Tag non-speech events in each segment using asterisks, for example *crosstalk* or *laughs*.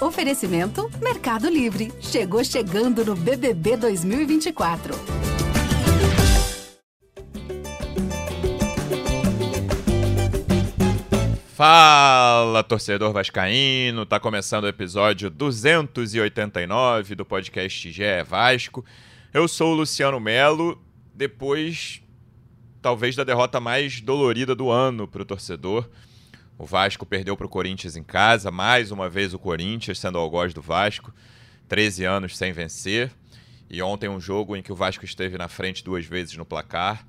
Oferecimento Mercado Livre. Chegou chegando no BBB 2024. Fala, torcedor vascaíno! Tá começando o episódio 289 do podcast GE Vasco. Eu sou o Luciano Melo. Depois, talvez, da derrota mais dolorida do ano para o torcedor. O Vasco perdeu para o Corinthians em casa, mais uma vez o Corinthians sendo o algoz do Vasco. 13 anos sem vencer. E ontem um jogo em que o Vasco esteve na frente duas vezes no placar.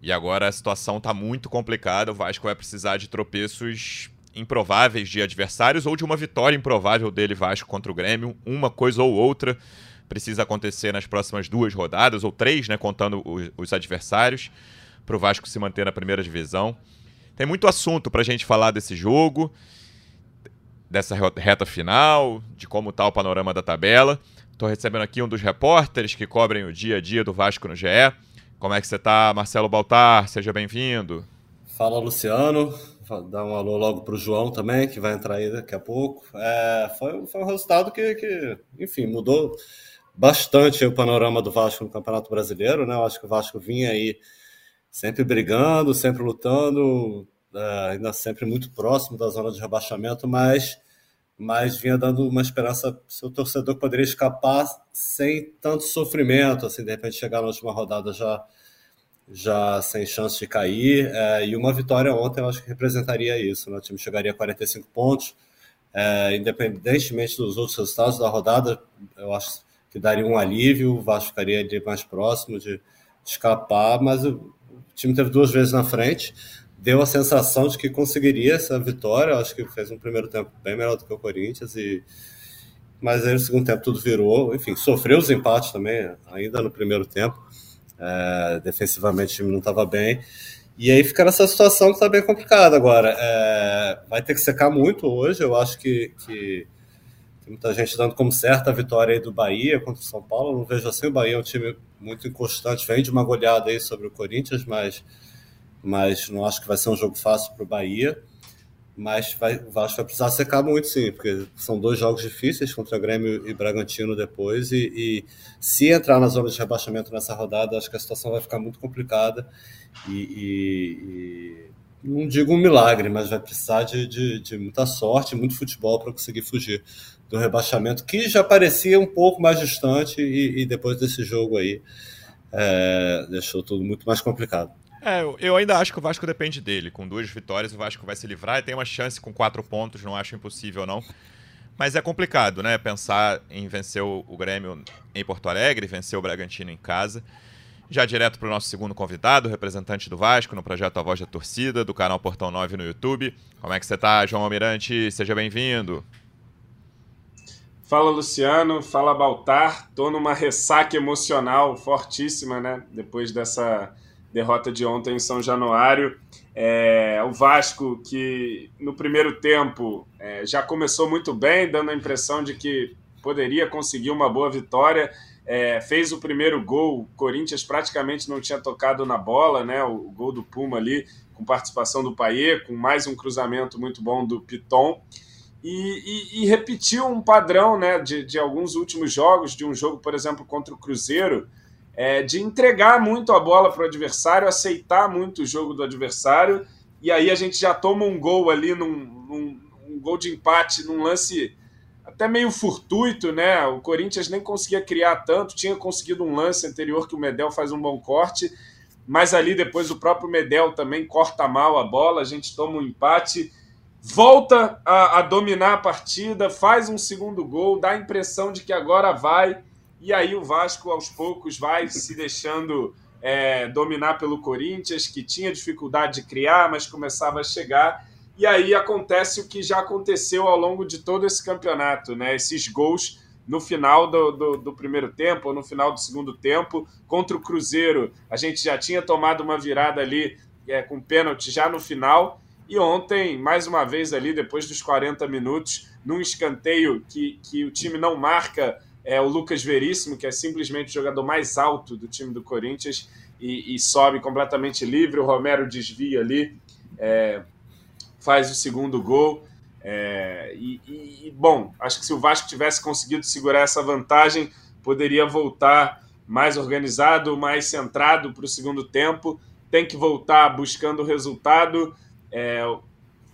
E agora a situação está muito complicada. O Vasco vai precisar de tropeços improváveis de adversários ou de uma vitória improvável dele, Vasco, contra o Grêmio. Uma coisa ou outra precisa acontecer nas próximas duas rodadas, ou três, né, contando os adversários, para o Vasco se manter na primeira divisão. Tem muito assunto para a gente falar desse jogo, dessa reta final, de como está o panorama da tabela. Estou recebendo aqui um dos repórteres que cobrem o dia a dia do Vasco no GE. Como é que você está, Marcelo Baltar? Seja bem-vindo. Fala, Luciano. Dar um alô logo para o João também, que vai entrar aí daqui a pouco. É, foi, foi um resultado que, que, enfim, mudou bastante o panorama do Vasco no Campeonato Brasileiro. Né? Eu acho que o Vasco vinha aí sempre brigando, sempre lutando, ainda sempre muito próximo da zona de rebaixamento, mas, mas vinha dando uma esperança se o torcedor poderia escapar sem tanto sofrimento, assim, de repente chegar na última rodada já já sem chance de cair, é, e uma vitória ontem eu acho que representaria isso, né? o time chegaria a 45 pontos, é, independentemente dos outros resultados da rodada, eu acho que daria um alívio, o Vasco ficaria ali mais próximo de escapar, mas o time teve duas vezes na frente, deu a sensação de que conseguiria essa vitória, acho que fez um primeiro tempo bem melhor do que o Corinthians, e mas aí no segundo tempo tudo virou, enfim, sofreu os empates também, ainda no primeiro tempo, é, defensivamente o time não estava bem. E aí fica nessa situação que está bem complicada agora. É, vai ter que secar muito hoje. Eu acho que, que, tem muita gente dando como certa a vitória do Bahia contra o São Paulo. Eu não vejo assim. O Bahia é um time muito inconstante. Vem de uma goleada aí sobre o Corinthians, mas, mas não acho que vai ser um jogo fácil para o Bahia. Mas vai, o Vasco vai precisar secar muito, sim, porque são dois jogos difíceis contra Grêmio e Bragantino depois, e, e, se entrar na zona de rebaixamento nessa rodada, acho que a situação vai ficar muito complicada, e, e, e não digo um milagre, mas vai precisar de, de, de muita sorte, muito futebol para conseguir fugir do rebaixamento, que já parecia um pouco mais distante, e, depois desse jogo aí, é, deixou tudo muito mais complicado. É, eu ainda acho que o Vasco depende dele. Com duas vitórias, o Vasco vai se livrar e tem uma chance com quatro pontos, não acho impossível, não. Mas é complicado, né? Pensar em vencer o Grêmio em Porto Alegre, vencer o Bragantino em casa. Já direto para o nosso segundo convidado, representante do Vasco no projeto A Voz da Torcida, do canal Portão 9 no YouTube. Como é que você está, João Almirante? Seja bem-vindo. Fala, Luciano. Fala, Baltar. Tô numa ressaca emocional fortíssima, né? Depois dessa derrota de ontem em São Januário. É, o Vasco, que no primeiro tempo é, já começou muito bem, dando a impressão de que poderia conseguir uma boa vitória. É, fez o primeiro gol, o Corinthians praticamente não tinha tocado na bola, né? O, o gol do Puma ali, com participação do Paier, com mais um cruzamento muito bom do Piton. E, e, e repetiu um padrão né, de, de alguns últimos jogos, de um jogo, por exemplo, contra o Cruzeiro, é, de entregar muito a bola para o adversário, aceitar muito o jogo do adversário, e aí a gente já toma um gol ali, num, num um gol de empate, num lance até meio fortuito, né? O Corinthians nem conseguia criar tanto, tinha conseguido um lance anterior que o Medel faz um bom corte, mas ali depois o próprio Medel também corta mal a bola, a gente toma um empate, volta a, a dominar a partida, faz um segundo gol, dá a impressão de que agora vai e aí o Vasco, aos poucos, vai se deixando é, dominar pelo Corinthians, que tinha dificuldade de criar, mas começava a chegar. E aí acontece o que já aconteceu ao longo de todo esse campeonato, né? Esses gols no final do, do, do, primeiro tempo ou no final do segundo tempo. Contra o Cruzeiro, a gente já tinha tomado uma virada ali é, com pênalti já no final. E ontem, mais uma vez ali, depois dos 40 minutos, num escanteio que, que o time não marca é o Lucas Veríssimo, que é simplesmente o jogador mais alto do time do Corinthians e, e sobe completamente livre. O Romero desvia ali, é, faz o segundo gol. É, e, e, bom, acho que se o Vasco tivesse conseguido segurar essa vantagem, poderia voltar mais organizado, mais centrado para o segundo tempo. Tem que voltar buscando o resultado. É,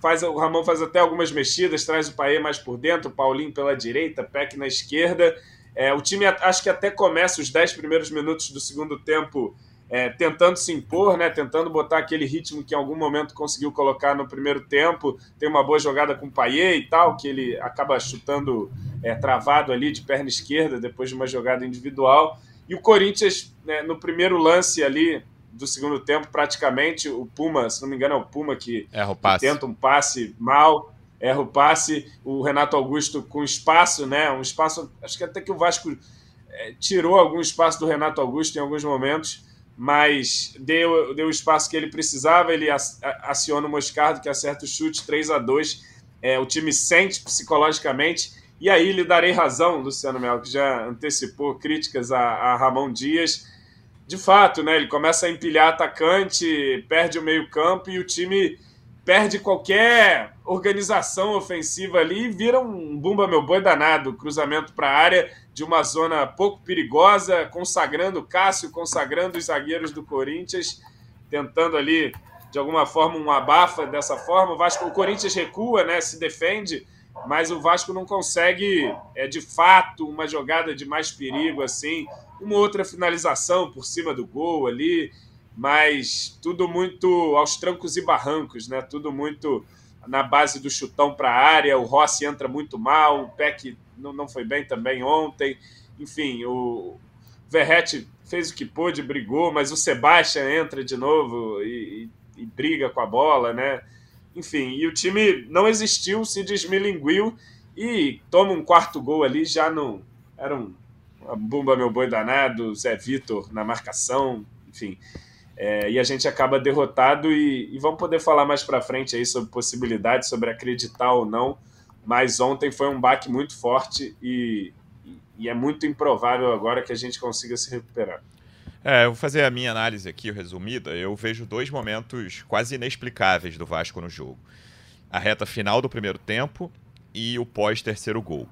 faz, o Ramon faz até algumas mexidas, traz o Paê mais por dentro, o Paulinho pela direita, Peck na esquerda. É, o time acho que até começa os 10 primeiros minutos do segundo tempo é, tentando se impor, né, tentando botar aquele ritmo que em algum momento conseguiu colocar no primeiro tempo. Tem uma boa jogada com o Paier e tal, que ele acaba chutando é, travado ali de perna esquerda depois de uma jogada individual. E o Corinthians, né, no primeiro lance ali do segundo tempo, praticamente, o Puma, se não me engano, é o Puma que, que tenta um passe mal, erra o passe. O Renato Augusto com espaço, né? Um espaço. Acho que até que o Vasco é, tirou algum espaço do Renato Augusto em alguns momentos mas deu, deu o espaço que ele precisava, ele aciona o Moscardo, que acerta o chute 3 a 2 é, o time sente psicologicamente, e aí lhe darei razão, Luciano Melo, que já antecipou críticas a, a Ramon Dias, de fato, né, ele começa a empilhar atacante, perde o meio campo, e o time perde qualquer organização ofensiva ali e vira um bumba meu boi danado, cruzamento para a área de uma zona pouco perigosa, consagrando Cássio, consagrando os zagueiros do Corinthians, tentando ali de alguma forma um abafa dessa forma. O Vasco, o Corinthians recua, né, se defende, mas o Vasco não consegue, é de fato, uma jogada de mais perigo assim, uma outra finalização por cima do gol ali mas tudo muito aos trancos e barrancos, né? Tudo muito na base do chutão para a área. O Rossi entra muito mal, o Peck não, não foi bem também ontem. Enfim, o Verrete fez o que pôde, brigou, mas o Sebastião entra de novo e, e, e briga com a bola, né? Enfim, e o time não existiu, se desmilinguiu e toma um quarto gol ali, já não. Era um. Uma bomba meu boi danado, Zé Vitor na marcação, enfim. É, e a gente acaba derrotado e, e vamos poder falar mais para frente aí sobre possibilidades, sobre acreditar ou não. Mas ontem foi um baque muito forte e, e é muito improvável agora que a gente consiga se recuperar. É, eu vou fazer a minha análise aqui, resumida. Eu vejo dois momentos quase inexplicáveis do Vasco no jogo: a reta final do primeiro tempo e o pós-terceiro gol.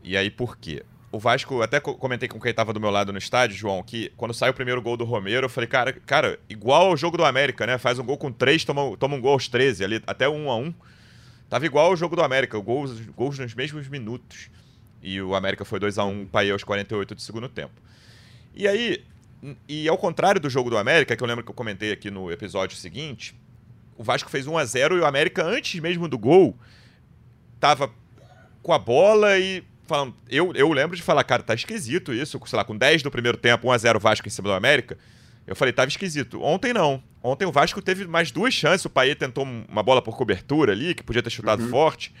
E aí, por quê? O Vasco, até comentei com quem estava do meu lado no estádio, João, que quando sai o primeiro gol do Romero, eu falei, cara, cara, igual ao jogo do América, né? Faz um gol com três, toma, toma um gol aos 13, ali, até um a um. Tava igual ao jogo do América, gols, gols nos mesmos minutos. E o América foi 2 a 1 um, Pai aos 48 do segundo tempo. E aí, e ao contrário do jogo do América, que eu lembro que eu comentei aqui no episódio seguinte, o Vasco fez 1 a 0 e o América, antes mesmo do gol, tava com a bola e falando, eu, eu lembro de falar, cara, tá esquisito isso, sei lá, com 10 do primeiro tempo, 1x0 Vasco em cima do América. Eu falei, tava esquisito. Ontem não. Ontem o Vasco teve mais duas chances. O Paê tentou uma bola por cobertura ali, que podia ter chutado uhum. forte,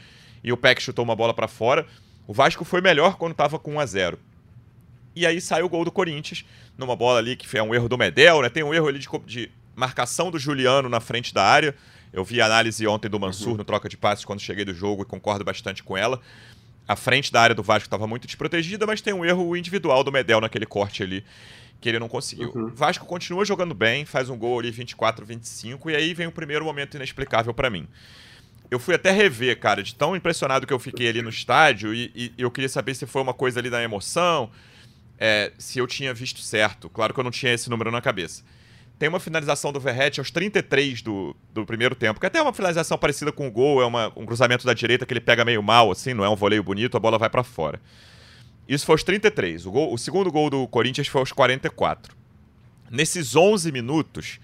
e o Peck chutou uma bola para fora. O Vasco foi melhor quando tava com 1 a 0 E aí saiu o gol do Corinthians, numa bola ali que foi um erro do Medel, né? Tem um erro ali de, de marcação do Juliano na frente da área. Eu vi a análise ontem do Mansur uhum. no troca de passes quando cheguei do jogo e concordo bastante com ela a frente da área do Vasco estava muito desprotegida, mas tem um erro individual do Medel naquele corte ali que ele não conseguiu. Uhum. Vasco continua jogando bem, faz um gol ali 24-25 e aí vem o primeiro momento inexplicável para mim. Eu fui até rever, cara, de tão impressionado que eu fiquei ali no estádio e, e eu queria saber se foi uma coisa ali da emoção, é, se eu tinha visto certo. Claro que eu não tinha esse número na cabeça. Tem uma finalização do Verrete aos 33 do, do primeiro tempo, que até é uma finalização parecida com o gol, é uma, um cruzamento da direita que ele pega meio mal, assim, não é um voleio bonito, a bola vai para fora. Isso foi aos 33. O, gol, o segundo gol do Corinthians foi aos 44. Nesses 11 minutos,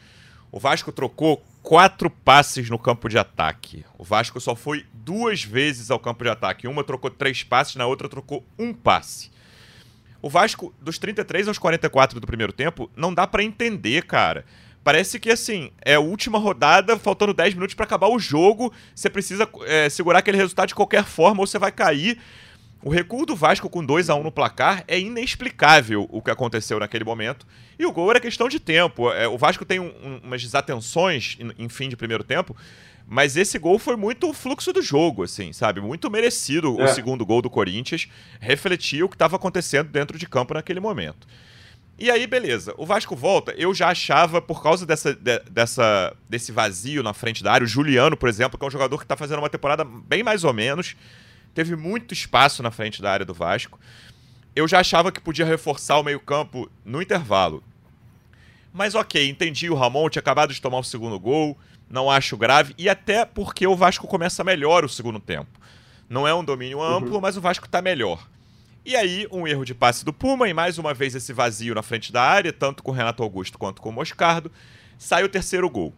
o Vasco trocou quatro passes no campo de ataque. O Vasco só foi duas vezes ao campo de ataque. Uma trocou três passes, na outra trocou um passe. O Vasco, dos 33 aos 44 do primeiro tempo, não dá para entender, cara. Parece que, assim, é a última rodada, faltando 10 minutos para acabar o jogo. Você precisa é, segurar aquele resultado de qualquer forma ou você vai cair. O recuo do Vasco com 2 a 1 no placar é inexplicável o que aconteceu naquele momento. E o gol era questão de tempo. É, o Vasco tem um, um, umas desatenções em, em fim de primeiro tempo mas esse gol foi muito o fluxo do jogo, assim, sabe? Muito merecido é. o segundo gol do Corinthians. Refletia o que estava acontecendo dentro de campo naquele momento. E aí, beleza. O Vasco volta. Eu já achava, por causa dessa, de, dessa, desse vazio na frente da área, o Juliano, por exemplo, que é um jogador que está fazendo uma temporada bem mais ou menos, teve muito espaço na frente da área do Vasco. Eu já achava que podia reforçar o meio-campo no intervalo. Mas ok, entendi. O Ramon tinha acabado de tomar o segundo gol, não acho grave, e até porque o Vasco começa melhor o segundo tempo. Não é um domínio amplo, uhum. mas o Vasco está melhor. E aí, um erro de passe do Puma e mais uma vez esse vazio na frente da área, tanto com o Renato Augusto quanto com o Moscardo, sai o terceiro gol.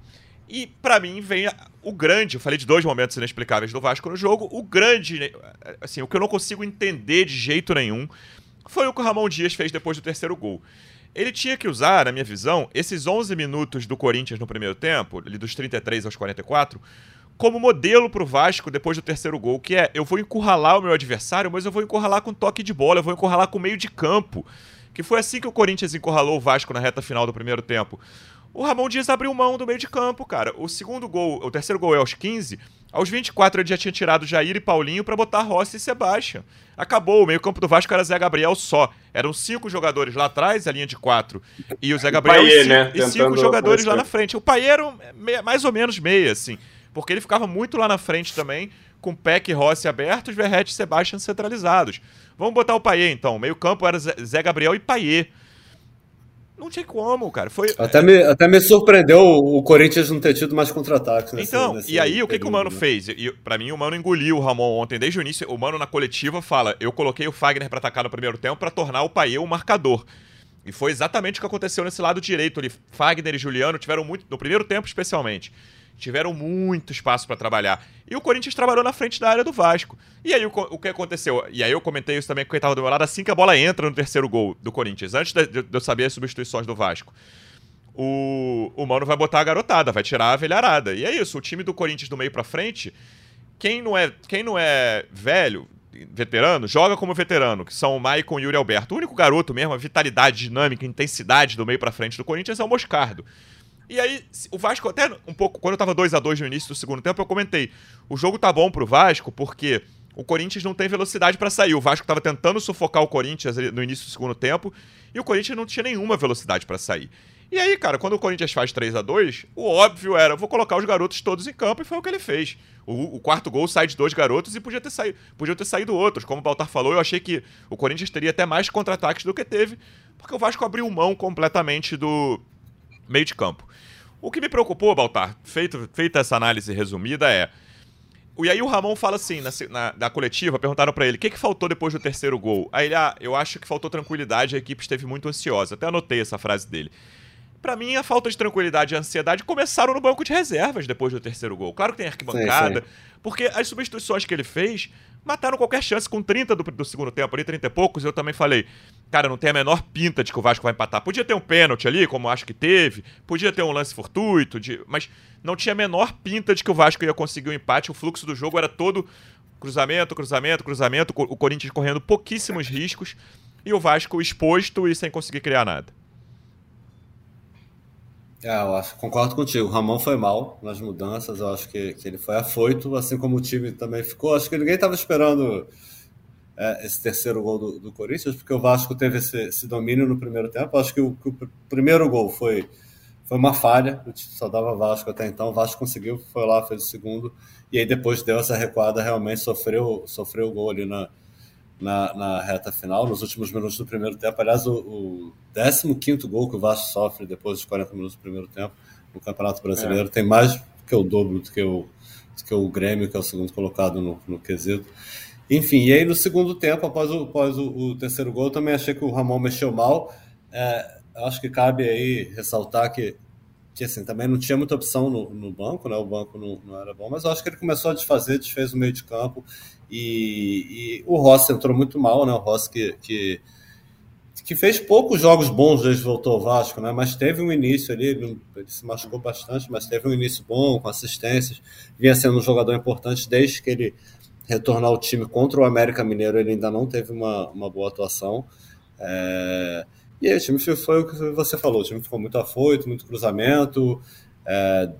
E para mim vem o grande, eu falei de dois momentos inexplicáveis do Vasco no jogo, o grande, assim, o que eu não consigo entender de jeito nenhum, foi o que o Ramon Dias fez depois do terceiro gol. Ele tinha que usar, na minha visão, esses 11 minutos do Corinthians no primeiro tempo, dos 33 aos 44, como modelo para o Vasco depois do terceiro gol, que é eu vou encurralar o meu adversário, mas eu vou encurralar com toque de bola, eu vou encurralar com meio de campo. Que foi assim que o Corinthians encurralou o Vasco na reta final do primeiro tempo. O Ramon Dias abriu mão do meio de campo, cara. O segundo gol, o terceiro gol é aos 15. Aos 24 ele já tinha tirado Jair e Paulinho para botar Rossi e Sebastião. Acabou, o meio-campo do Vasco era Zé Gabriel só. Eram cinco jogadores lá atrás, a linha de quatro. E o Zé Gabriel Paier, e, cinco, né? e cinco jogadores lá na frente. O Paier era mais ou menos meia, assim porque ele ficava muito lá na frente também, com Peck e Rossi abertos, Verrete e Sebastian centralizados. Vamos botar o Paier então. Meio campo era Zé Gabriel e Paier. Não tinha como, cara. Foi... Até, me, até me surpreendeu o Corinthians não ter tido mais contra-ataques. Então, nesse e aí o que, que o Mano né? fez? E, pra mim, o Mano engoliu o Ramon ontem. Desde o início, o Mano na coletiva fala: eu coloquei o Fagner para atacar no primeiro tempo para tornar o Paier o marcador. E foi exatamente o que aconteceu nesse lado direito ali. Fagner e Juliano tiveram muito, no primeiro tempo especialmente, tiveram muito espaço para trabalhar. E o Corinthians trabalhou na frente da área do Vasco. E aí o, o, que aconteceu? E aí eu comentei isso também com quem estava do meu lado assim que a bola entra no terceiro gol do Corinthians, antes de, de eu saber as substituições do Vasco. O, o Mano vai botar a garotada, vai tirar a velharada. E é isso, o time do Corinthians do meio para frente, quem não é, quem não é velho, veterano, joga como veterano, que são o Maicon e o Yuri Alberto. O único garoto mesmo, a vitalidade, dinâmica, intensidade do meio para frente do Corinthians é o Moscardo. E aí, o Vasco, até um pouco, quando eu tava 2 a 2 no início do segundo tempo, eu comentei: o jogo tá bom pro Vasco porque o Corinthians não tem velocidade para sair. O Vasco tava tentando sufocar o Corinthians no início do segundo tempo e o Corinthians não tinha nenhuma velocidade para sair. E aí, cara, quando o Corinthians faz 3 a 2 o óbvio era: vou colocar os garotos todos em campo e foi o que ele fez. O, o quarto gol sai de dois garotos e podia ter, saído, podia ter saído outros. Como o Baltar falou, eu achei que o Corinthians teria até mais contra-ataques do que teve, porque o Vasco abriu mão completamente do meio de campo. O que me preocupou, Baltar, feito, feita essa análise resumida, é. E aí o Ramon fala assim, na, na, na coletiva, perguntaram para ele, o que, que faltou depois do terceiro gol? Aí ele, ah, eu acho que faltou tranquilidade, a equipe esteve muito ansiosa. Até anotei essa frase dele. Para mim, a falta de tranquilidade e ansiedade começaram no banco de reservas depois do terceiro gol. Claro que tem arquibancada, sim, sim. porque as substituições que ele fez mataram qualquer chance com 30 do, do, segundo tempo, ali 30 e poucos, eu também falei, cara, não tem a menor pinta de que o Vasco vai empatar. Podia ter um pênalti ali, como acho que teve, podia ter um lance fortuito, de, mas não tinha a menor pinta de que o Vasco ia conseguir o um empate, o fluxo do jogo era todo cruzamento, cruzamento, cruzamento, o Corinthians correndo pouquíssimos riscos e o Vasco exposto e sem conseguir criar nada. É, eu acho, concordo contigo. O Ramon foi mal nas mudanças, eu acho que, que ele foi afoito, assim como o time também ficou. Acho que ninguém estava esperando é, esse terceiro gol do, do, Corinthians, porque o Vasco teve esse, esse domínio no primeiro tempo. Acho que o, que o, primeiro gol foi, foi uma falha, só dava Vasco até então. O Vasco conseguiu, foi lá, fez o segundo, e aí depois deu essa recuada, realmente sofreu, sofreu o gol ali na, na, na, reta final, nos últimos minutos do primeiro tempo. Aliás, o, o 15 gol que o Vasco sofre depois dos 40 minutos do primeiro tempo no Campeonato Brasileiro é. tem mais que o dobro do que o, do que o Grêmio, que é o segundo colocado no, no quesito. Enfim, e aí no segundo tempo, após o, após o, o terceiro gol, também achei que o Ramon mexeu mal. É, acho que cabe aí ressaltar que, que assim, também não tinha muita opção no, no banco, né? o banco não, não era bom, mas eu acho que ele começou a desfazer, desfez o meio de campo e, e o Rossi entrou muito mal, né? O Rossi que, que, que, fez poucos jogos bons desde que voltou ao Vasco, né? Mas teve um início ali, ele, se machucou bastante, mas teve um início bom, com assistências, vinha sendo um jogador importante desde que ele retornou ao time contra o América Mineiro, ele ainda não teve uma, uma boa atuação. É... E aí o time foi o que você falou, o time ficou muito afoito, muito cruzamento, é...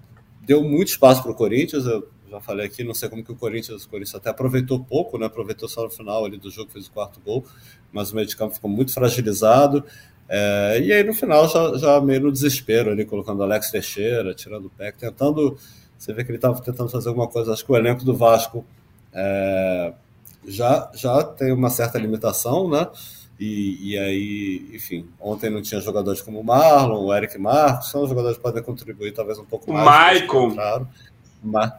deu muito espaço para o Corinthians, eu já falei aqui, não sei como que o Corinthians, o Corinthians até aproveitou pouco, né? Aproveitou só no final ali do jogo, fez o quarto gol, mas o meio de campo ficou muito fragilizado. É, e aí no final já, já meio no desespero ali, colocando Alex Teixeira, tirando o PEC, tentando. Você vê que ele estava tentando fazer alguma coisa. Acho que o elenco do Vasco é, já, já tem uma certa limitação, né? E, e, aí, enfim, ontem não tinha jogadores como o Marlon, o Eric Marcos, são jogadores que podem contribuir talvez um pouco mais. O Michael! Claro. Mas,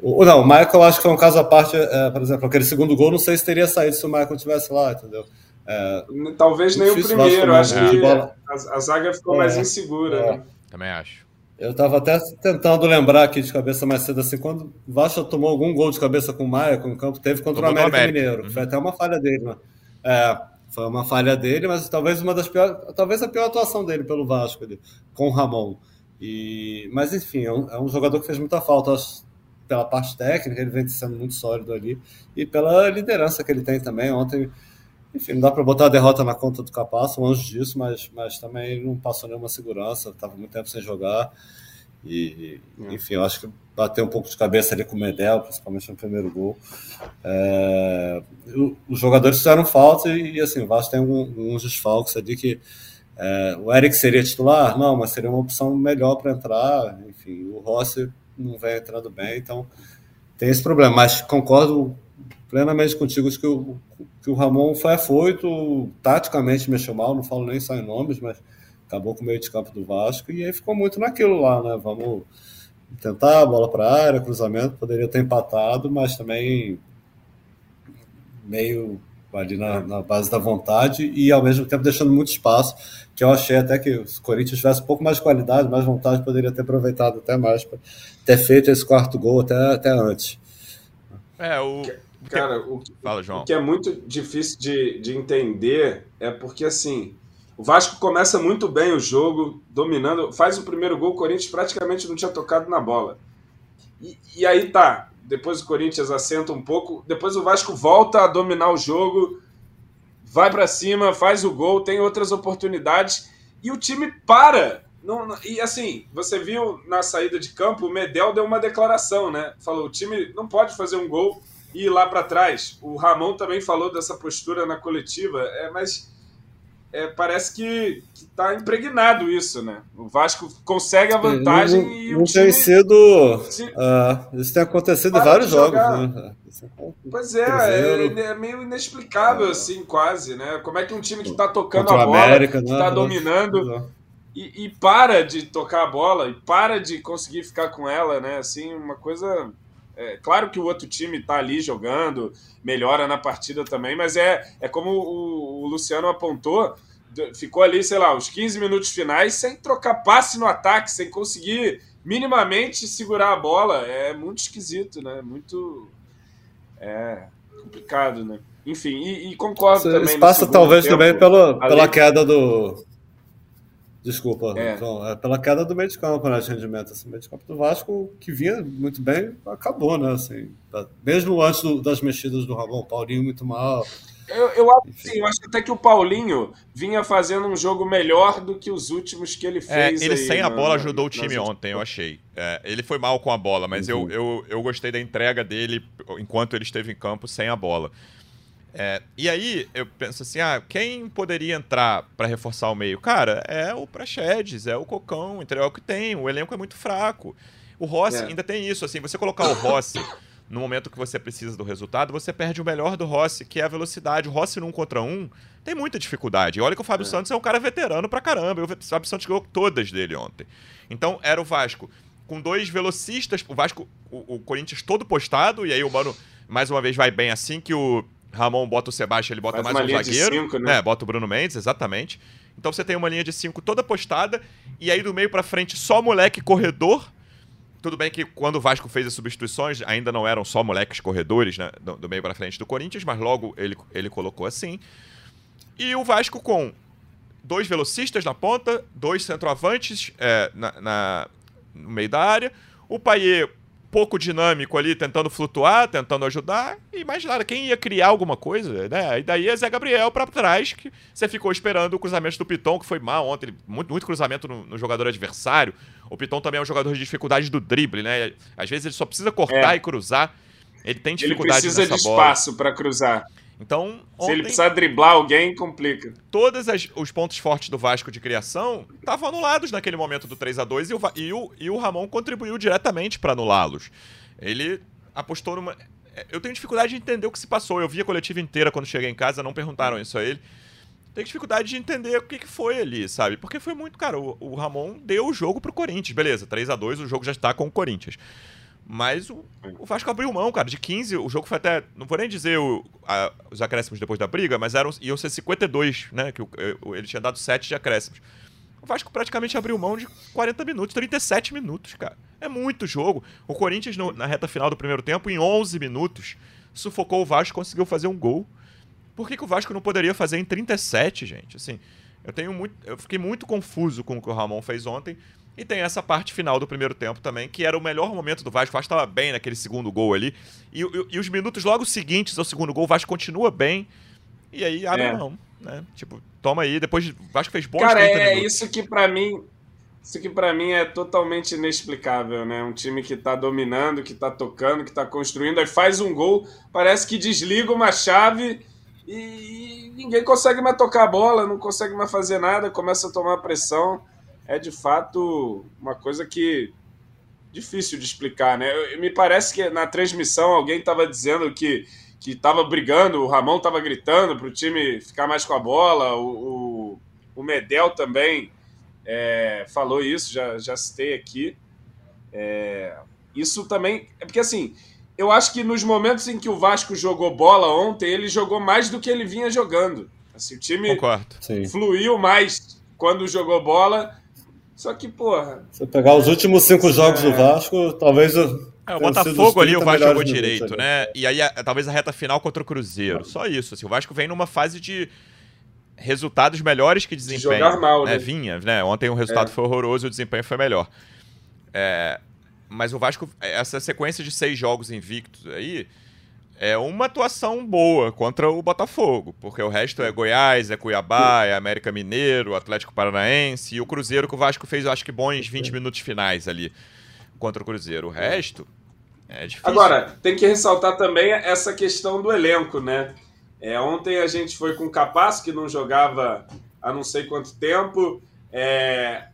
o, não, o Michael acho que foi um caso à parte, é, por exemplo, aquele segundo gol, não sei se teria saído se o Michael tivesse lá, entendeu? É, Talvez nem o primeiro, acho que bola... a, a, zaga ficou é, mais insegura. É. Né? Também acho. Eu estava até tentando lembrar aqui de cabeça mais cedo, assim, quando o Vasco tomou algum gol de cabeça com o Maia, com o campo, teve contra Tomou o América, América, Mineiro. Uhum. Foi até uma falha dele, né? É, foi uma falha dele, mas talvez uma das piores, talvez a pior atuação dele pelo Vasco, ali, com o Ramon. E, mas enfim, é um, é um jogador que fez muita falta, acho, pela parte técnica, ele vem sendo muito sólido ali, e pela liderança que ele tem também. Ontem enfim, não dá para botar a derrota na conta do Capasso, longe disso, mas, mas também não passou nenhuma segurança, estava muito tempo sem jogar. E, é. enfim, eu acho que bateu um pouco de cabeça ali com o Medel, principalmente no primeiro gol. É, os jogadores fizeram falta e, assim, o Vasco tem alguns desfalques ali que é, o Eric seria titular? Não, mas seria uma opção melhor para entrar. Enfim, o Rossi não vem entrando bem, então tem esse problema. Mas concordo plenamente contigo que o, que o Ramon foi afoito, taticamente mexeu mal, não falo nem só em nomes, mas acabou com o meio de campo do Vasco e aí ficou muito naquilo lá, né? Vamos tentar bola para área, cruzamento, poderia ter empatado, mas também meio ali na, na, base da vontade e ao mesmo tempo deixando muito espaço, que eu achei até que o Corinthians tivesse um pouco mais de qualidade, mais vontade, poderia ter aproveitado até mais para ter feito esse quarto gol até, até antes. É, o, Cara, o, Fala, João. o que é muito difícil de, de entender é porque, assim, o Vasco começa muito bem o jogo, dominando, faz o primeiro gol, o Corinthians praticamente não tinha tocado na bola. E, e aí tá, depois o Corinthians assenta um pouco, depois o Vasco volta a dominar o jogo, vai para cima, faz o gol, tem outras oportunidades e o time para. Não, não, e assim, você viu na saída de campo, o Medel deu uma declaração, né? Falou: o time não pode fazer um gol e ir lá para trás. O Ramon também falou dessa postura na coletiva, é, mas é, parece que está impregnado isso, né? O Vasco consegue a vantagem não, e não o time... tem sido... Se... Uh, isso tem acontecido em vários jogos, né? Pois é, é, é, meio inexplicável, assim, quase, né? Como é que um time que está tocando Contra a bola, América, que está né? dominando... E, e, para de tocar a bola e para de conseguir ficar com ela, né? Assim, uma coisa é, claro que o outro time está ali jogando, melhora na partida também, mas é, é como o, o, Luciano apontou, ficou ali, sei lá, os 15 minutos finais sem trocar passe no ataque, sem conseguir minimamente segurar a bola. É muito esquisito, né? Muito é, complicado, né? Enfim, e, e concordo Isso também. Passa talvez tempo, também pelo, pela queda do, Desculpa, é. Então, é pela queda do meio de campo, né, de rendimento. Assim, o meio de campo do Vasco, que vinha muito bem, acabou, né? Assim, tá, mesmo antes do, das mexidas do Ramon, Paulinho muito mal. Eu, eu, acho, sim, eu acho até que o Paulinho vinha fazendo um jogo melhor do que os últimos que ele é, fez. É, ele sem a bola ajudou o time ontem, eu achei. É, ele foi mal com a bola, mas uhum. eu, eu, eu gostei da entrega dele enquanto ele esteve em campo sem a bola. É, e aí eu penso assim, ah, quem poderia entrar para reforçar o meio? Cara, é o Praxedes, é o Cocão, entendeu? É o que tem, o elenco é muito fraco. O Rossi é. ainda tem isso, assim, você colocar o Rossi *coughs* no momento que você precisa do resultado, você perde o melhor do Rossi, que é a velocidade. O Rossi num contra um tem muita dificuldade. E olha que o Fábio é. Santos é um cara veterano pra caramba. O Fábio Santos ganhou todas dele ontem. Então era o Vasco com dois velocistas, o Vasco, o, o Corinthians todo postado, e aí o Mano mais uma vez vai bem assim que o Ramon bota o Sebastião, ele bota Faz mais um zagueiro. Cinco, né? É, bota o Bruno Mendes, exatamente. Então você tem uma linha de cinco toda postada, e aí do meio para frente só moleque corredor. Tudo bem que quando o Vasco fez as substituições, ainda não eram só moleques corredores, né? Do, do meio para frente do Corinthians, mas logo ele, ele colocou assim. E o Vasco com dois velocistas na ponta, dois centroavantes é, na, na, no meio da área. O Paier pouco dinâmico ali, tentando flutuar, tentando ajudar, e mais nada. Quem ia criar alguma coisa, né? E daí é Zé Gabriel para trás, que você ficou esperando o cruzamento do Piton, que foi mal ontem, muito, muito cruzamento no, no, jogador adversário. O Piton também é um jogador de dificuldade do drible, né? Às vezes ele só precisa cortar é. e cruzar. Ele tem dificuldade Ele precisa de bola. espaço para cruzar. Então, ontem, se ele precisar driblar alguém, complica. Todos os pontos fortes do Vasco de criação estavam anulados naquele momento do 3 a 2 e o, e o, e o Ramon contribuiu diretamente para anulá-los. Ele apostou numa. É, eu tenho dificuldade de entender o que se passou. Eu vi a coletiva inteira quando cheguei em casa, não perguntaram isso a ele. Tenho dificuldade de entender o que, que foi ali, sabe? Porque foi muito, cara, o, o Ramon deu o jogo pro Corinthians. Beleza, 3 a 2 o jogo já está com o Corinthians. Mas o, o, Vasco abriu mão, cara, de 15. O jogo foi até. Não vou nem dizer o, a, os acréscimos depois da briga, mas eram, iam ser 52, né? Que o, ele tinha dado 7 de acréscimos. O Vasco praticamente abriu mão de 40 minutos, 37 minutos, cara. É muito jogo. O Corinthians, no, na reta final do primeiro tempo, em 11 minutos, sufocou o Vasco conseguiu fazer um gol. Por que, que o Vasco não poderia fazer em 37, gente? Assim, eu tenho muito. Eu fiquei muito confuso com o que o Ramon fez ontem. E tem essa parte final do primeiro tempo também, que era o melhor momento do Vasco. O Vasco estava bem naquele segundo gol ali. E, e, e, os minutos logo seguintes ao segundo gol, o Vasco continua bem. E aí abre é. mão, né? Tipo, toma aí. Depois o Vasco fez bons Cara, é minutos. isso que para mim. Isso que para mim é totalmente inexplicável, né? Um time que tá dominando, que tá tocando, que tá construindo, aí faz um gol, parece que desliga uma chave e, e ninguém consegue mais tocar a bola, não consegue mais fazer nada, começa a tomar pressão é de fato uma coisa que difícil de explicar, né? me parece que na transmissão alguém estava dizendo que que estava brigando, o Ramon estava gritando para o time ficar mais com a bola, o, o, o Medel também é, falou isso, já, já citei aqui. É, isso também. É porque assim, eu acho que nos momentos em que o Vasco jogou bola ontem, ele jogou mais do que ele vinha jogando. Assim, o time Concordo. fluiu mais quando jogou bola só que, porra. Se pegar os últimos cinco jogos é... do Vasco, talvez. É, o Botafogo ali, o Vasco jogou direito, né? E aí, talvez a reta final contra o Cruzeiro. Só isso. Assim, o Vasco vem numa fase de resultados melhores que desempenho. De jogar mal, né? né? Vinha, né? Ontem o resultado é. foi horroroso e o desempenho foi melhor. É, mas o Vasco, essa sequência de seis jogos invictos aí é uma atuação boa contra o Botafogo, porque o resto é Goiás, é Cuiabá, é América Mineiro, Atlético Paranaense e o Cruzeiro que o Vasco fez, eu acho que bons 20 minutos finais ali contra o Cruzeiro. O resto é difícil. Agora, tem que ressaltar também essa questão do elenco, né? É, ontem a gente foi com o Capaz, que não jogava há não sei quanto tempo. É,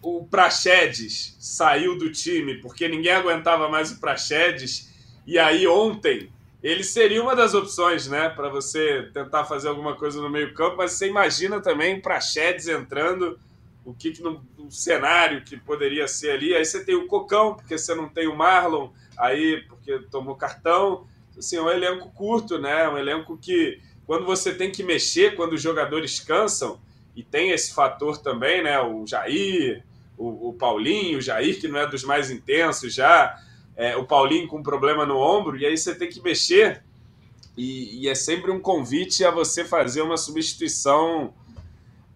o Praxedes saiu do time porque ninguém aguentava mais o Praxedes. E aí ontem ele seria uma das opções, né, para você tentar fazer alguma coisa no meio-campo, mas você imagina também para Chedes entrando, o que, que no, no, cenário que poderia ser ali. Aí você tem o Cocão, porque você não tem o Marlon, aí porque tomou cartão. Assim, é um elenco curto, né? Um elenco que, quando você tem que mexer, quando os jogadores cansam, e tem esse fator também, né? O Jair, o, o Paulinho, o Jair, que não é dos mais intensos já é, o Paulinho com um problema no ombro, e aí você tem que mexer. E, e é sempre um convite a você fazer uma substituição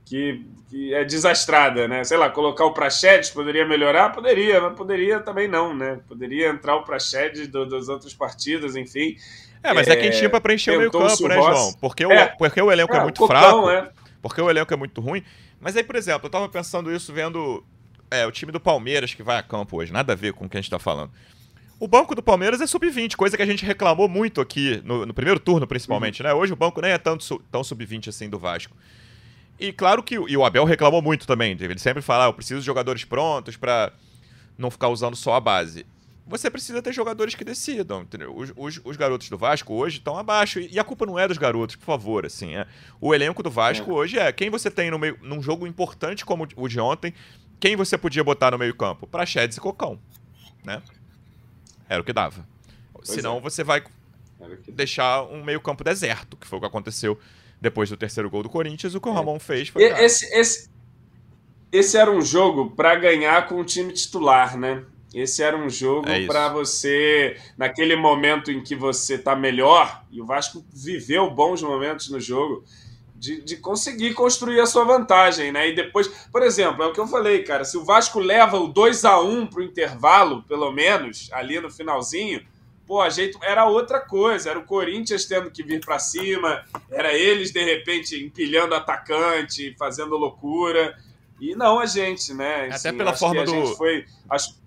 que, que é desastrada, né? Sei lá, colocar o Praxedes poderia melhorar? Poderia, mas poderia também não, né? Poderia entrar o Praxedes do, das outras partidas, enfim. É, mas é, é quem tinha para preencher o meio campo, né, João? Porque o, é, porque o elenco é, é muito cocão, fraco. É. Porque o elenco é muito ruim. Mas aí, por exemplo, eu tava pensando isso vendo é, o time do Palmeiras que vai a campo hoje. Nada a ver com o que a gente tá falando. O banco do Palmeiras é sub-20, coisa que a gente reclamou muito aqui no, no primeiro turno, principalmente, uhum. né? Hoje o banco nem é tanto, tão sub-20 assim do Vasco. E claro que e o Abel reclamou muito também. Ele sempre fala: ah, eu preciso de jogadores prontos para não ficar usando só a base. Você precisa ter jogadores que decidam, entendeu? Os, os, os garotos do Vasco hoje estão abaixo. E, a culpa não é dos garotos, por favor, assim. É. O elenco do Vasco é. hoje é quem você tem no meio, num jogo importante como o de ontem, quem você podia botar no meio-campo? Praxedes e Cocão, né? Era o que dava. Pois Senão é. você vai deixar um meio-campo deserto, que foi o que aconteceu depois do terceiro gol do Corinthians. O que o é. Ramon fez foi. Esse, esse, esse era um jogo para ganhar com o time titular, né? Esse era um jogo é para você, naquele momento em que você tá melhor, e o Vasco viveu bons momentos no jogo, de, de, conseguir construir a sua vantagem, né? E depois, por exemplo, é o que eu falei, cara, se o Vasco leva o 2 a 1 pro intervalo, pelo menos, ali no finalzinho, pô, a gente era outra coisa, era o Corinthians tendo que vir para cima, era eles de repente empilhando atacante, fazendo loucura. E não a gente, né? Até assim, pela forma do foi, acho...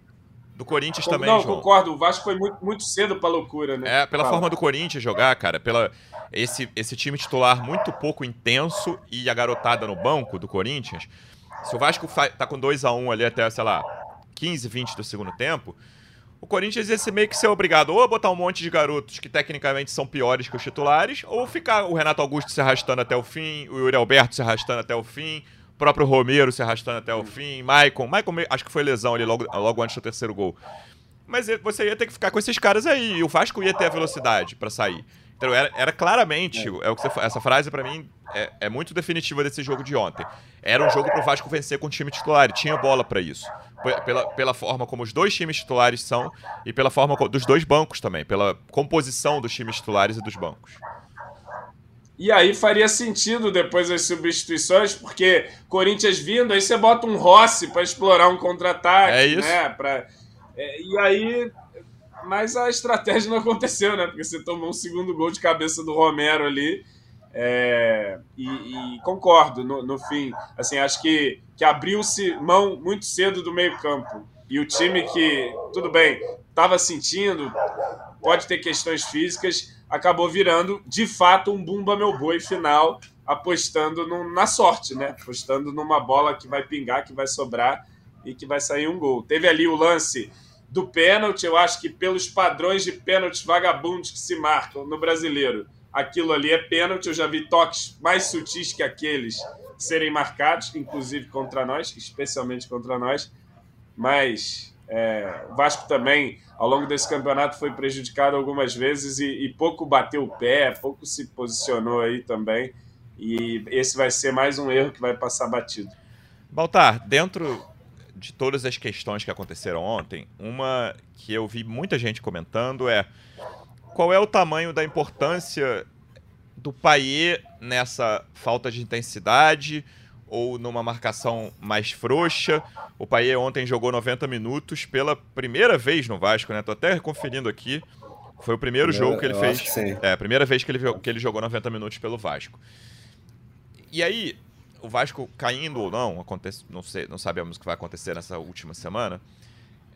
do Corinthians também, Não, João. concordo. O Vasco foi muito, muito cedo pra loucura, né? É, pela Fala. forma do Corinthians jogar, cara, pela esse, esse time titular muito pouco intenso e a garotada no banco do Corinthians. Se o Vasco tá com 2 a 1 ali até, sei lá, 15, 20 do segundo tempo, o Corinthians ia ser meio que ser obrigado ou a botar um monte de garotos que tecnicamente são piores que os titulares, ou ficar o Renato Augusto se arrastando até o fim, o Yuri Alberto se arrastando até o fim, próprio Romero se arrastando até o fim, Maicon, Maicon acho que foi lesão ali logo, logo antes do terceiro gol. Mas você ia ter que ficar com esses caras aí, e o Vasco ia ter a velocidade pra sair. Então era, era claramente, é. o que você, essa frase pra mim é, é muito definitiva desse jogo de ontem. Era um jogo pro Vasco vencer com o time titular, e tinha bola pra isso. Pela, pela forma como os dois times titulares são e pela forma dos dois bancos também, pela composição dos times titulares e dos bancos. E aí faria sentido depois as substituições, porque Corinthians vindo, aí você bota um Rossi para explorar um contra-ataque, É isso. né? Pra, é, e aí. Mas a estratégia não aconteceu, né? Porque você tomou um segundo gol de cabeça do Romero ali. É, e, e concordo no, no fim. Assim, acho que, que abriu-se mão muito cedo do meio-campo. E o time que, tudo bem, estava sentindo, pode ter questões físicas, acabou virando de fato um bumba meu boi final, apostando no- na sorte, né? Apostando numa bola que vai pingar, que vai sobrar e que vai sair um gol. Teve ali o lance do pênalti, eu acho que pelos padrões de pênaltis vagabundos que se marcam no brasileiro, aquilo ali é pênalti. Eu já vi toques mais sutis que aqueles serem marcados, inclusive contra nós, especialmente contra nós. Mas é, o Vasco também, ao longo desse campeonato, foi prejudicado algumas vezes e, e pouco bateu o pé, pouco se posicionou aí também. E esse vai ser mais um erro que vai passar batido. Baltar, dentro de todas as questões que aconteceram ontem, uma que eu vi muita gente comentando é qual é o tamanho da importância do Paier nessa falta de intensidade ou numa marcação mais frouxa. O Paier ontem jogou 90 minutos pela primeira vez no Vasco, né? Tô até conferindo aqui. Foi o primeiro jogo que ele fez. acho que sim. É, a primeira vez que ele, que ele jogou 90 minutos pelo Vasco. E aí, o Vasco caindo ou não, acontece, não, sei, não sabemos o que vai acontecer nessa última semana.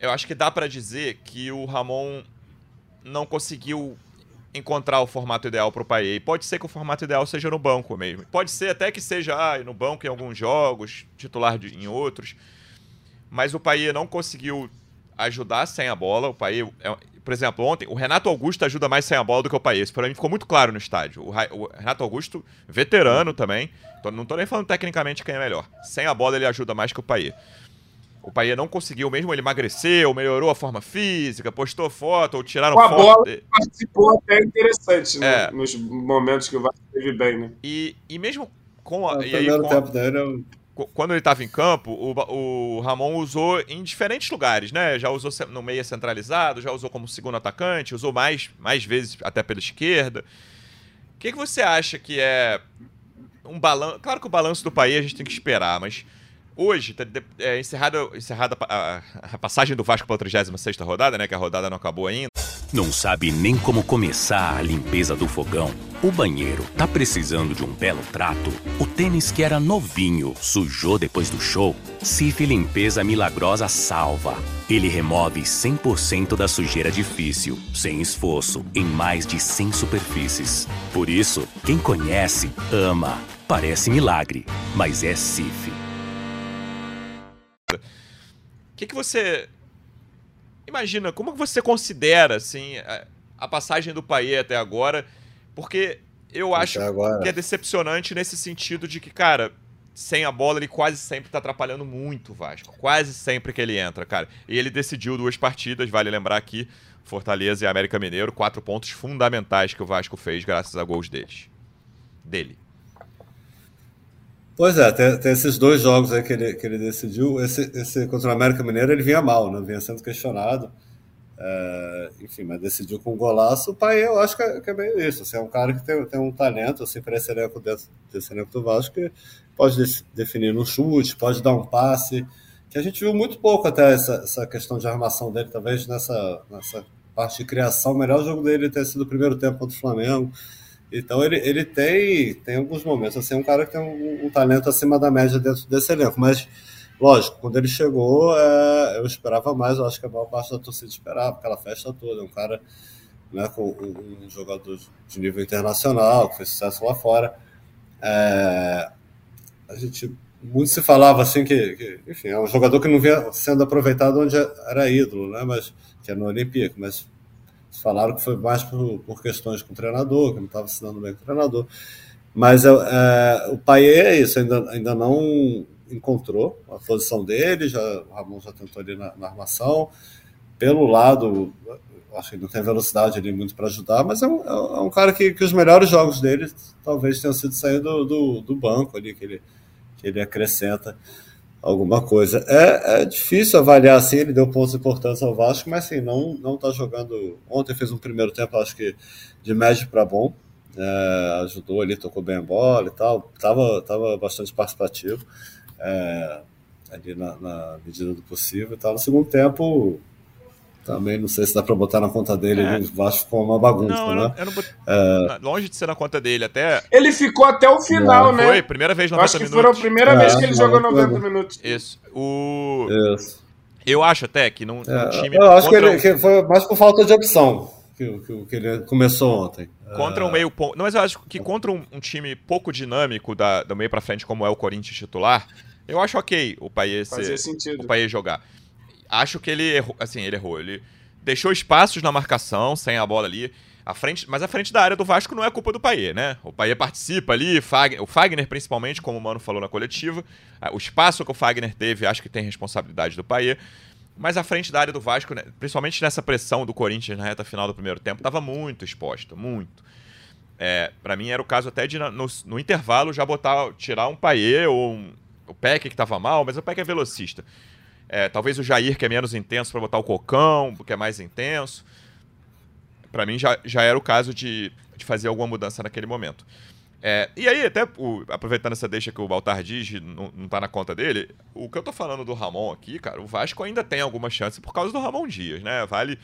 Eu acho que dá pra dizer que o Ramon não conseguiu encontrar o formato ideal pro Paier. E pode ser que o formato ideal seja no banco mesmo. Pode ser até que seja ah, no banco em alguns jogos, titular de- em outros. Mas o Paier não conseguiu ajudar sem a bola. O Paier, é- por exemplo, ontem o Renato Augusto ajuda mais sem a bola do que o Paier. Isso pra mim ficou muito claro no estádio. O, o Renato Augusto, veterano também. Tô- não tô nem falando tecnicamente quem é melhor. Sem a bola ele ajuda mais que o Paier. O Paier não conseguiu, mesmo ele emagreceu, melhorou a forma física, postou foto ou tiraram Com a foto. bola, dele. participou até interessante né? É. nos momentos que o Vasco esteve bem, né? E, e mesmo com a, O e aí, com a- quando ele estava em campo, o, o Ramon usou em diferentes lugares, né? Já usou no meia centralizado, já usou como segundo atacante, usou mais, mais vezes até pela esquerda. O que, que você acha que é um balanço? Claro que o balanço do país a gente tem que esperar, mas hoje, tá é, encerrada, a, a- passagem do Vasco para a 36ª rodada, né? Que a rodada não acabou ainda. Não sabe nem como começar a limpeza do fogão? O banheiro tá precisando de um belo trato? O tênis que era novinho sujou depois do show? Cif Limpeza Milagrosa salva. Ele remove 100% da sujeira difícil, sem esforço, em mais de 100 superfícies. Por isso, quem conhece, ama. Parece milagre, mas é Cif. Que, que você imagina? Como que você considera assim a, a passagem do Paê até agora? Porque eu acho até agora. que é decepcionante nesse sentido de que, cara, sem a bola ele quase sempre tá atrapalhando muito o Vasco. Quase sempre que ele entra, cara. E ele decidiu duas partidas, vale lembrar aqui, Fortaleza e América Mineiro, quatro pontos fundamentais que o Vasco fez graças a gols deles. Dele. Pois é, tem, tem esses dois jogos aí que ele, que ele decidiu. Esse, esse contra o América Mineiro ele vinha mal, né? Vinha sendo questionado. É, enfim, mas decidiu com um golaço. O pai, eu acho que é, que é isso. Assim, é um cara que tem, tem um talento assim, para esse elenco dentro desse elenco do Vasco que pode de- definir no chute, pode dar um passe. Que a gente viu muito pouco até essa, essa questão de armação dele, talvez nessa, nessa parte de criação. O melhor jogo dele ter sido o primeiro tempo contra o Flamengo. Então ele, ele tem, tem alguns momentos, assim, é um cara que tem um, um talento acima da média dentro desse elenco, mas lógico, quando ele chegou, é, eu esperava mais, eu acho que a maior parte da torcida esperava, aquela festa toda. É um cara né, com um, um jogador de nível internacional, que fez sucesso lá fora. É, a gente muito se falava assim que, que, enfim, é um jogador que não vinha sendo aproveitado onde era ídolo, né? Mas que é no Olímpico, mas falaram que foi mais por, por questões com o treinador, que não estava assinando bem com o treinador. Mas é, é, o pai é isso, ainda, ainda não encontrou a posição dele, já, o Ramon já tentou ali na, na armação. Pelo lado, acho que não tem velocidade ali muito para ajudar, mas é um, é um cara que, que, os melhores jogos dele talvez tenham sido saindo do, do, do banco ali, que ele, que ele acrescenta alguma coisa. É, é difícil avaliar assim, ele deu pontos importantes ao Vasco, mas assim, não, não tá jogando. Ontem fez um primeiro tempo, acho que de médio para bom. É, ajudou ali, tocou bem a bola e tal, tava, tava bastante participativo é, ali na, na, medida do possível tal. No segundo tempo, também não sei se dá para botar na conta dele, é. o Vasco ficou uma bagunça, não, né? Eu não, bot... é... Longe de ser na conta dele, até. Ele ficou até o final, é. né? Foi, primeira vez 90 acho que minutos. Foi a primeira vez que ele é, jogou 90 minutos. Isso. O... Isso. Eu acho até que num, num é, time. Eu acho que, ele, que foi mais por falta de opção que, que, que ele começou ontem. Contra um meio ponto. Não, mas eu acho que contra um, um time pouco dinâmico da, do meio para frente, como é o Corinthians titular, eu acho ok o Paier ser, o Paier jogar. Acho que ele errou, assim, ele errou, ele deixou espaços na marcação, sem a bola ali. A frente, mas a frente da área do Vasco não é culpa do Paier, né? O Paier participa ali, o Fagner principalmente, como o Mano falou na coletiva. O espaço que o Fagner teve, acho que tem responsabilidade do Paier. Mas a frente da área do Vasco, né, principalmente nessa pressão do Corinthians na reta final do primeiro tempo, estava muito exposta, muito. É, para mim era o caso até de no, no intervalo já botar, tirar um Paier ou um, o Peck que estava mal, mas o Peck é velocista. É, talvez o Jair, que é menos intenso, para botar o Cocão, que é mais intenso. Para mim já, já era o caso de, de fazer alguma mudança naquele momento. É, e aí, até o, aproveitando essa deixa que o Baltar diz, não, não tá na conta dele, o que eu tô falando do Ramon aqui, cara, o Vasco ainda tem alguma chance por causa do Ramon Dias, né? Vale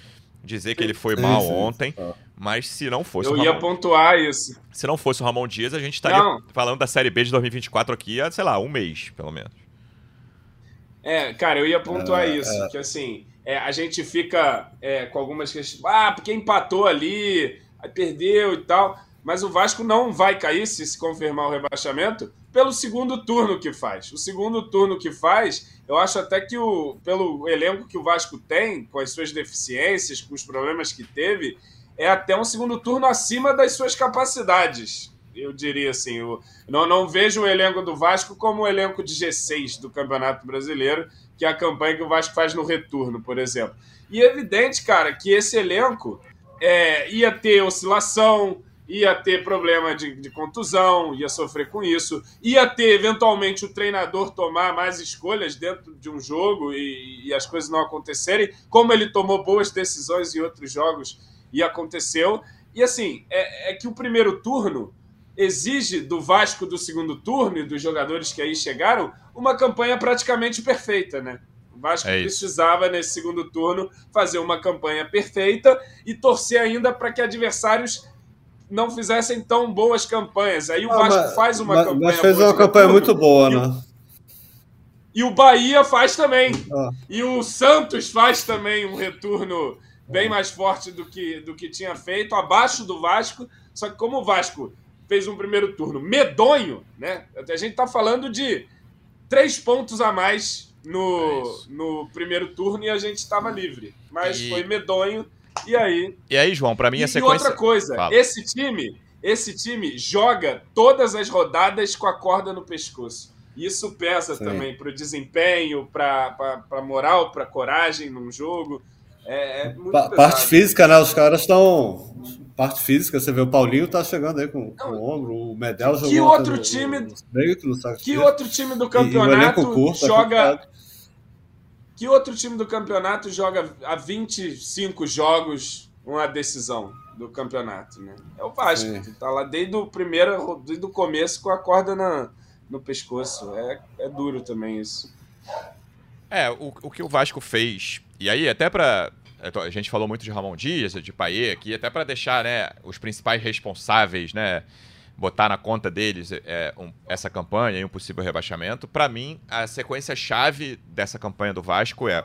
dizer que ele foi mal ontem, mas se não fosse eu o Ramon... Eu ia pontuar isso. Se não fosse o Ramon Dias, a gente estaria não. falando da Série B de 2024 aqui há, sei lá, um mês, pelo menos. É, cara, eu ia pontuar é, isso, é. que assim, é, a gente fica é, com algumas questões, ah, porque empatou ali, aí perdeu e tal, mas o Vasco não vai cair, se se confirmar o rebaixamento, pelo segundo turno que faz. O segundo turno que faz, eu acho até que o, pelo elenco que o Vasco tem, com as suas deficiências, com os problemas que teve, é até um segundo turno acima das suas capacidades eu diria assim. Eu não, não vejo o elenco do Vasco como o elenco de G6 do Campeonato Brasileiro, que é a campanha que o Vasco faz no retorno, por exemplo. E é evidente, cara, que esse elenco é, ia ter oscilação, ia ter problema de, de, contusão, ia sofrer com isso, ia ter eventualmente o treinador tomar mais escolhas dentro de um jogo e, e as coisas não acontecerem, como ele tomou boas decisões em outros jogos e aconteceu. E assim, é, é que o primeiro turno exige do Vasco do segundo turno e dos jogadores que aí chegaram uma campanha praticamente perfeita, né? O Vasco é precisava, nesse segundo turno, fazer uma campanha perfeita e torcer ainda para que adversários não fizessem tão boas campanhas. Aí o ah, Vasco mas, faz uma mas, campanha. Mas fez uma campanha turno, muito boa, né? E o Bahia faz também. Ah. E o Santos faz também um retorno bem mais forte do que, do que tinha feito, abaixo do Vasco. Só que como o Vasco fez um primeiro turno medonho, né? A gente está falando de três pontos a mais no, é no primeiro turno e a gente estava livre. Mas e... foi medonho. E aí? E aí, João, para mim a e, sequência... E outra coisa, Fala. esse time, esse time joga todas as rodadas com a corda no pescoço. Isso pesa Sim. também para o desempenho, para a moral, para coragem num jogo. É, é muito pa Parte física, né? Os caras estão parte física, você vê o Paulinho tá chegando aí com, com o ombro, o Medel jogou que outro no, time no, no que outro time do campeonato curto, joga que outro time do campeonato joga há 25 jogos uma decisão do campeonato, né? É o Vasco, Sim. que tá lá desde o primeiro, desde o começo com a corda na, no pescoço. É, é duro também isso. É, o, o que o Vasco fez, e aí até para a gente falou muito de Ramon Dias, de Paier aqui, até para deixar né, os principais responsáveis né, botar na conta deles é, um, essa campanha e um possível rebaixamento. Para mim, a sequência chave dessa campanha do Vasco é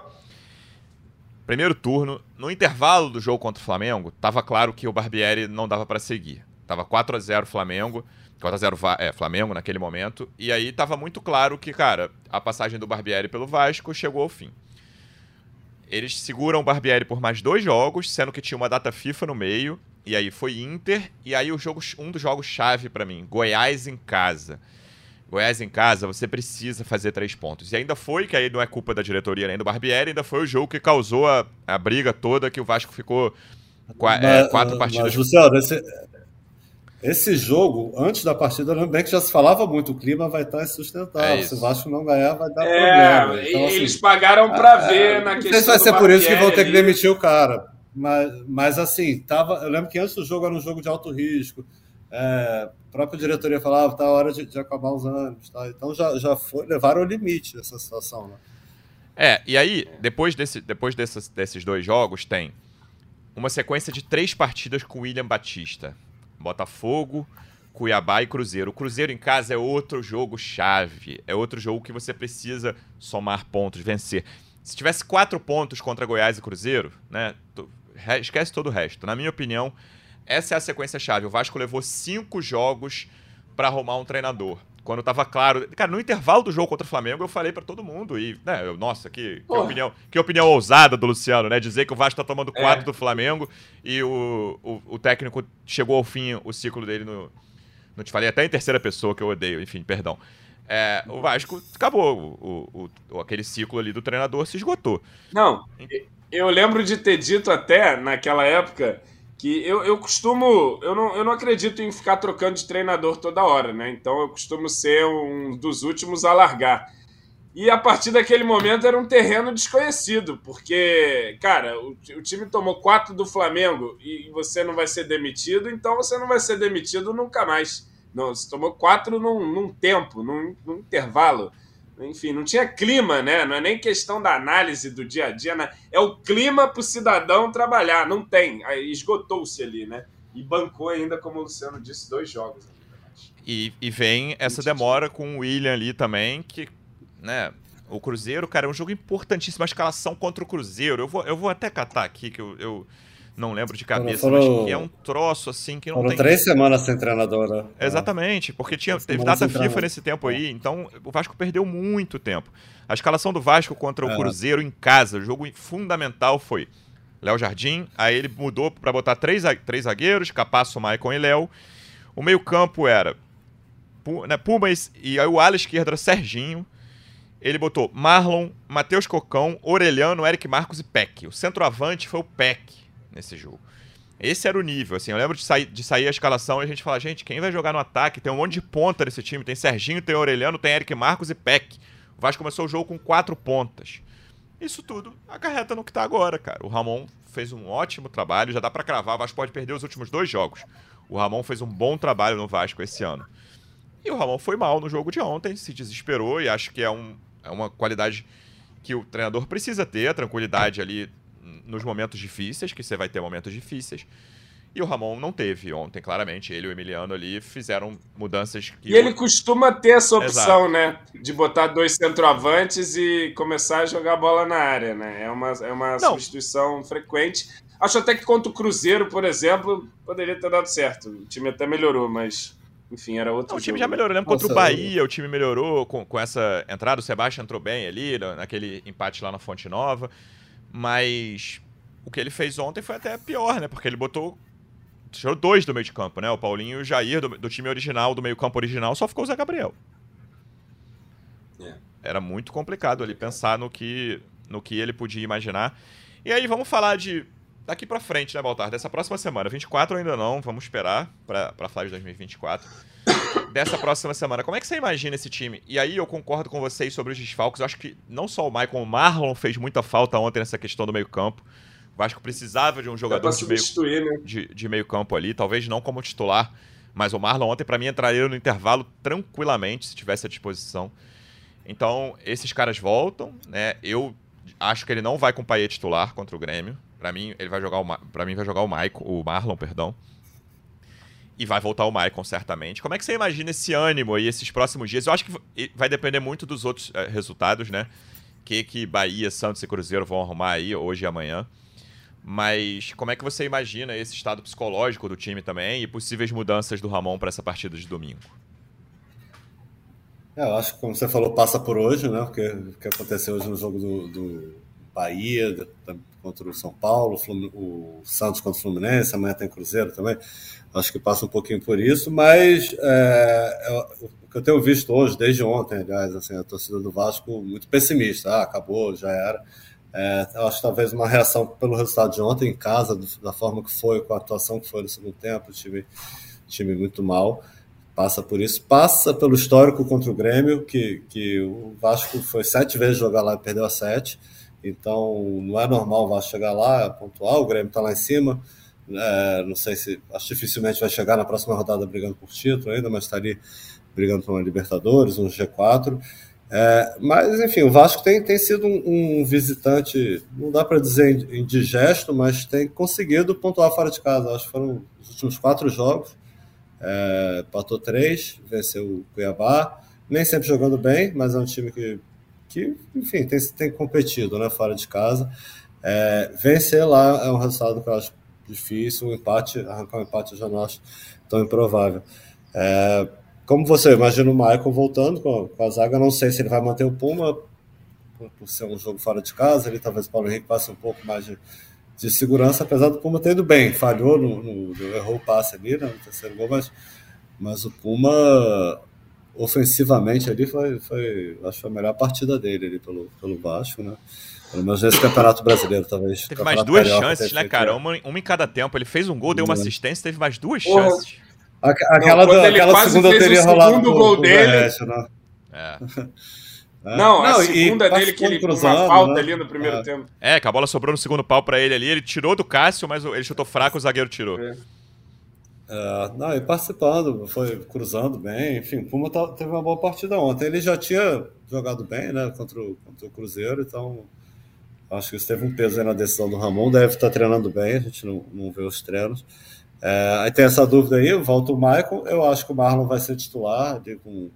primeiro turno, no intervalo do jogo contra o Flamengo, tava claro que o Barbieri não dava para seguir. Tava 4 a 0 Flamengo, 4 a 0 é, Flamengo naquele momento, e aí tava muito claro que, cara, a passagem do Barbieri pelo Vasco chegou ao fim. Eles seguram o Barbieri por mais dois jogos, sendo que tinha uma data FIFA no meio, e aí foi Inter, e aí o jogo, um dos jogos chave para mim, Goiás em casa. Goiás em casa, você precisa fazer três pontos. E ainda foi, que aí não é culpa da diretoria nem do Barbieri, ainda foi o jogo que causou a, a briga toda, que o Vasco ficou qua, mas, é, quatro partidas. Mas, Luciano, esse, esse jogo, antes da partida, lembro bem que já se falava muito, o clima vai estar insustentável. É Se o Vasco não ganhar, vai dar é, problema. Então, assim, eles pagaram para ah, ver na questão. Não sei se vai ser por isso que vão ter que demitir o cara. Mas, mas assim, tava, eu lembro que antes do jogo era um jogo de alto risco. É, a própria diretoria falava, tá hora de, de acabar os anos. Tá? Então já, já foi, levaram o limite essa situação. Né? É, e aí, depois, desse, depois desses, desses dois jogos, tem uma sequência de três partidas com William Batista. Botafogo, Cuiabá e Cruzeiro. O Cruzeiro em casa é outro jogo chave. É outro jogo que você precisa somar pontos, vencer. Se tivesse quatro pontos contra Goiás e Cruzeiro, né? esquece todo o resto. Na minha opinião, essa é a sequência chave. O Vasco levou cinco jogos para arrumar um treinador. Quando tava claro. Cara, no intervalo do jogo contra o Flamengo, eu falei para todo mundo. E, né, eu, nossa, que, que opinião, que opinião ousada do Luciano, né? Dizer que o Vasco tá tomando é. quatro é. do Flamengo e o, o, o, técnico chegou ao fim o ciclo dele no. Não te falei até em terceira pessoa, que eu odeio, enfim, perdão. É, o Vasco acabou. O, o, aquele ciclo ali do treinador se esgotou. Não, eu lembro de ter dito até naquela época que eu, eu costumo. Eu não, eu não acredito em ficar trocando de treinador toda hora, né? Então eu costumo ser um dos últimos a largar. E a partir daquele momento era um terreno desconhecido, porque, cara, o, o time tomou quatro do Flamengo e você não vai ser demitido, então você não vai ser demitido nunca mais. Não, você tomou quatro num, num tempo, num, num intervalo enfim, não tinha clima, né? Não é nem questão da análise do dia a dia, né? é o clima para o cidadão trabalhar. Não tem. Esgotou-se ali, né? E bancou ainda, como o Luciano disse, dois jogos. E, e vem essa demora com o William ali também, que, né? O Cruzeiro, cara, é um jogo importantíssimo. A escalação contra o Cruzeiro. Eu vou, eu vou até catar aqui, que eu, eu não lembro de cabeça, foram, mas que é um troço assim que não foram tem. três semanas sem treinador, né? Exatamente, porque tinha, teve data FIFA nesse tempo aí, então o Vasco perdeu muito tempo. A escalação do Vasco contra o é. Cruzeiro em casa, o jogo fundamental foi Léo Jardim, aí ele mudou para botar três, três zagueiros, Capasso, Maicon e Léo. O meio-campo era né, Pumas e aí o ala esquerdo era Serginho. Ele botou Marlon, Matheus Cocão, Orelhano, Eric Marcos e Peck. O centroavante foi o Peck nesse jogo. Esse era o nível, assim, eu lembro de sair, de sair a escalação e a gente fala, gente, quem vai jogar no ataque? Tem um monte de ponta nesse time, tem Serginho, tem Aureliano, tem Eric Marcos e Peck. O Vasco começou o jogo com quatro pontas. Isso tudo acarreta no que tá agora, cara. O Ramon fez um ótimo trabalho, já dá para cravar, o Vasco pode perder os últimos dois jogos. O Ramon fez um bom trabalho no Vasco esse ano. E o Ramon foi mal no jogo de ontem, se desesperou e acho que é, um, é uma qualidade que o treinador precisa ter, a tranquilidade ali nos momentos difíceis, que você vai ter momentos difíceis. E o Ramon não teve ontem, claramente. Ele e o Emiliano ali fizeram mudanças que. E ele costuma ter essa opção, Exato. né? De botar dois centroavantes e começar a jogar bola na área, né? É uma, é uma substituição frequente. Acho até que contra o Cruzeiro, por exemplo, poderia ter dado certo. O time até melhorou, mas. Enfim, era outro. Não, o time já melhorou. Lembra contra o Bahia, o time melhorou com, com essa entrada. O Sebastião entrou bem ali, naquele empate lá na Fonte Nova. Mas o que ele fez ontem foi até pior, né? Porque ele botou. Tirou dois do meio de campo, né? O Paulinho e o Jair, do, do time original, do meio-campo original, só ficou o Zé Gabriel. É. Era muito complicado ali pensar no que, no que ele podia imaginar. E aí vamos falar de. Daqui pra frente, né, Baltar? Dessa próxima semana. 24 ainda não, vamos esperar pra, pra Flash 2024 dessa próxima semana. Como é que você imagina esse time? E aí eu concordo com vocês sobre os desfalques. Eu acho que não só o Michael, o Marlon fez muita falta ontem nessa questão do meio-campo. O Vasco precisava de um jogador de meio, né? de, de meio campo ali, talvez não como titular, mas o Marlon ontem para mim entraria no intervalo tranquilamente se tivesse à disposição. Então, esses caras voltam, né? Eu acho que ele não vai com o Paier titular contra o Grêmio. Para mim, ele vai jogar o para mim vai jogar o Michael, o Marlon, perdão. E vai voltar o Maicon, certamente. Como é que você imagina esse ânimo aí, esses próximos dias? Eu acho que vai depender muito dos outros é, resultados, né? Que que Bahia, Santos e Cruzeiro vão arrumar aí hoje e amanhã. Mas como é que você imagina esse estado psicológico do time também e possíveis mudanças do Ramon para essa partida de domingo? É, eu acho que, como você falou, passa por hoje, né? O que aconteceu hoje no jogo do, do Bahia contra o São Paulo, o Santos contra o Fluminense, amanhã tem Cruzeiro também. Acho que passa um pouquinho por isso, mas é, o que eu tenho visto hoje, desde ontem, aliás, assim, a torcida do Vasco muito pessimista. Ah, acabou, já era. É, acho que talvez uma reação pelo resultado de ontem em casa, da forma que foi, com a atuação que foi no segundo tempo, o time, time muito mal passa por isso, passa pelo histórico contra o Grêmio, que, que o Vasco foi sete vezes jogar lá e perdeu a sete, então não é normal Vasco chegar lá, pontuar, o Grêmio está lá em cima, é, não sei se, acho dificilmente vai chegar na próxima rodada brigando por título ainda, mas está ali brigando por uma Libertadores, um G4, é, mas enfim, o Vasco tem, tem sido um, um visitante, não dá para dizer indigesto, mas tem conseguido pontuar fora de casa, acho que foram os últimos quatro jogos, é, empatou três, venceu o Cuiabá, nem sempre jogando bem, mas é um time que, que enfim, tem, tem competido né, fora de casa. É, vencer lá é um resultado que eu acho difícil, um empate, arrancar um empate eu já não acho tão improvável. É, como você imagina o Michael voltando com, com, a zaga, não sei se ele vai manter o Puma por, por ser um jogo fora de casa, ele talvez o Paulo Henrique passe um pouco mais de, de segurança, apesar do Puma ter ido bem, falhou, no, no, errou o passe ali né, no terceiro gol, mas, mas o Puma ofensivamente ali foi, foi, acho que foi a melhor partida dele ali pelo, pelo Vasco, né? Pelo menos nesse Campeonato Brasileiro, talvez. Teve mais duas chances, né, cara? Uma, uma, em cada tempo. Ele fez um gol, deu uma assistência, teve mais duas Porra. chances. Aquela, Não, aquela segunda teria rolado. O segundo gol dele. né? É. *laughs* É. Não, não, a segunda dele que ele cruzando, uma falta né? ali no primeiro é. tempo. É, que a bola sobrou no segundo pau para ele ali, ele tirou do Cássio, mas ele chutou fraco, o zagueiro tirou. É. É, não, e participando, foi cruzando bem, enfim, o Puma tá, teve uma boa partida ontem. Ele já tinha jogado bem, né, contra o, contra o Cruzeiro, então acho que isso teve um peso aí na decisão do Ramon, deve estar treinando bem, a gente não, não vê os treinos. É, aí tem essa dúvida aí, volta o Michael, eu acho que o Marlon vai ser titular, com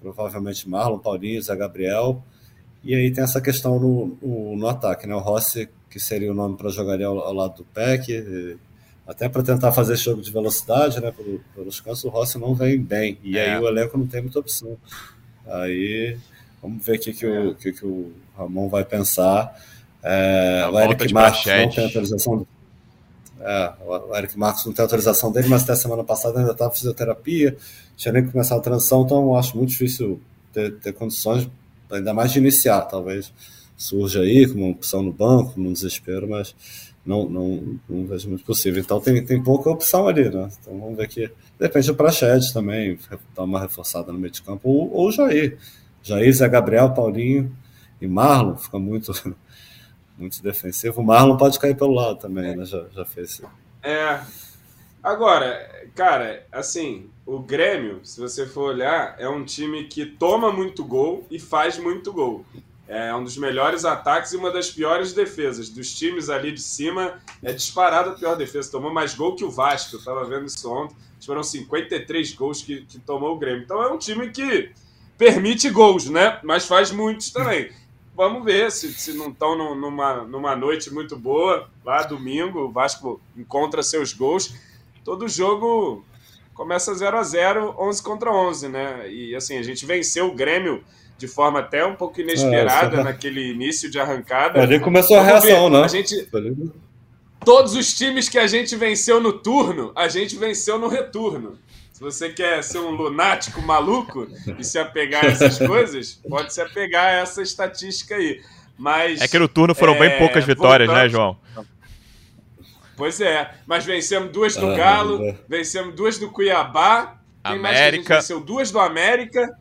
provavelmente Marlon, Paulinho, Zé Gabriel. E aí tem essa questão no, no, no ataque, né? O Rossi, que seria o nome para jogar ali ao, ao, lado do Peck, até para tentar fazer esse jogo de velocidade, né? Pelo, pelos cantos, o Rossi não vem bem. E é. aí o elenco não tem muita opção. Aí vamos ver o que, que, o, que, que o Ramon vai pensar. É, o Eric Marques não tem autorização. É, o Eric Marcos não tem autorização dele, mas até semana passada ainda estava fisioterapia tinha nem começado a transição, então acho muito difícil ter, ter condições, ainda mais de iniciar, talvez surja aí como uma opção no banco, no desespero, mas não, não, não vejo muito possível. Então tem, tem pouca opção ali, né? Então vamos ver que. Depende do Prachete também, dar uma reforçada no meio de campo, ou, ou Jair. Jair, Zé Gabriel, Paulinho e Marlon, fica muito, *laughs* muito defensivo. O Marlon pode cair pelo lado também, né? Já, já fez. É. Agora, cara, assim, o Grêmio, se você for olhar, é um time que toma muito gol e faz muito gol. É um dos melhores ataques e uma das piores defesas. Dos times ali de cima, é disparado a pior defesa. Tomou mais gol que o Vasco. Eu tava vendo isso ontem. Foram 53 gols que, que tomou o Grêmio. Então é um time que permite gols, né? Mas faz muitos também. Vamos ver se, se não estão numa, numa noite muito boa. Lá domingo, o Vasco encontra seus gols. Todo jogo começa 0 a 0 11 contra 11, né? E assim, a gente venceu o Grêmio de forma até um pouco inesperada é, naquele início de arrancada. Ali começou a reação, né? A gente Todos os times que a gente venceu no turno, a gente venceu no retorno. Se você quer ser um lunático maluco e se apegar a essas *laughs* coisas, pode se apegar a essa estatística aí. Mas É que no turno foram é, bem poucas vitórias, né, João? Pois é, mas vencemos duas do ah, Galo, é. vencemos duas do Cuiabá, América. venceu duas do América.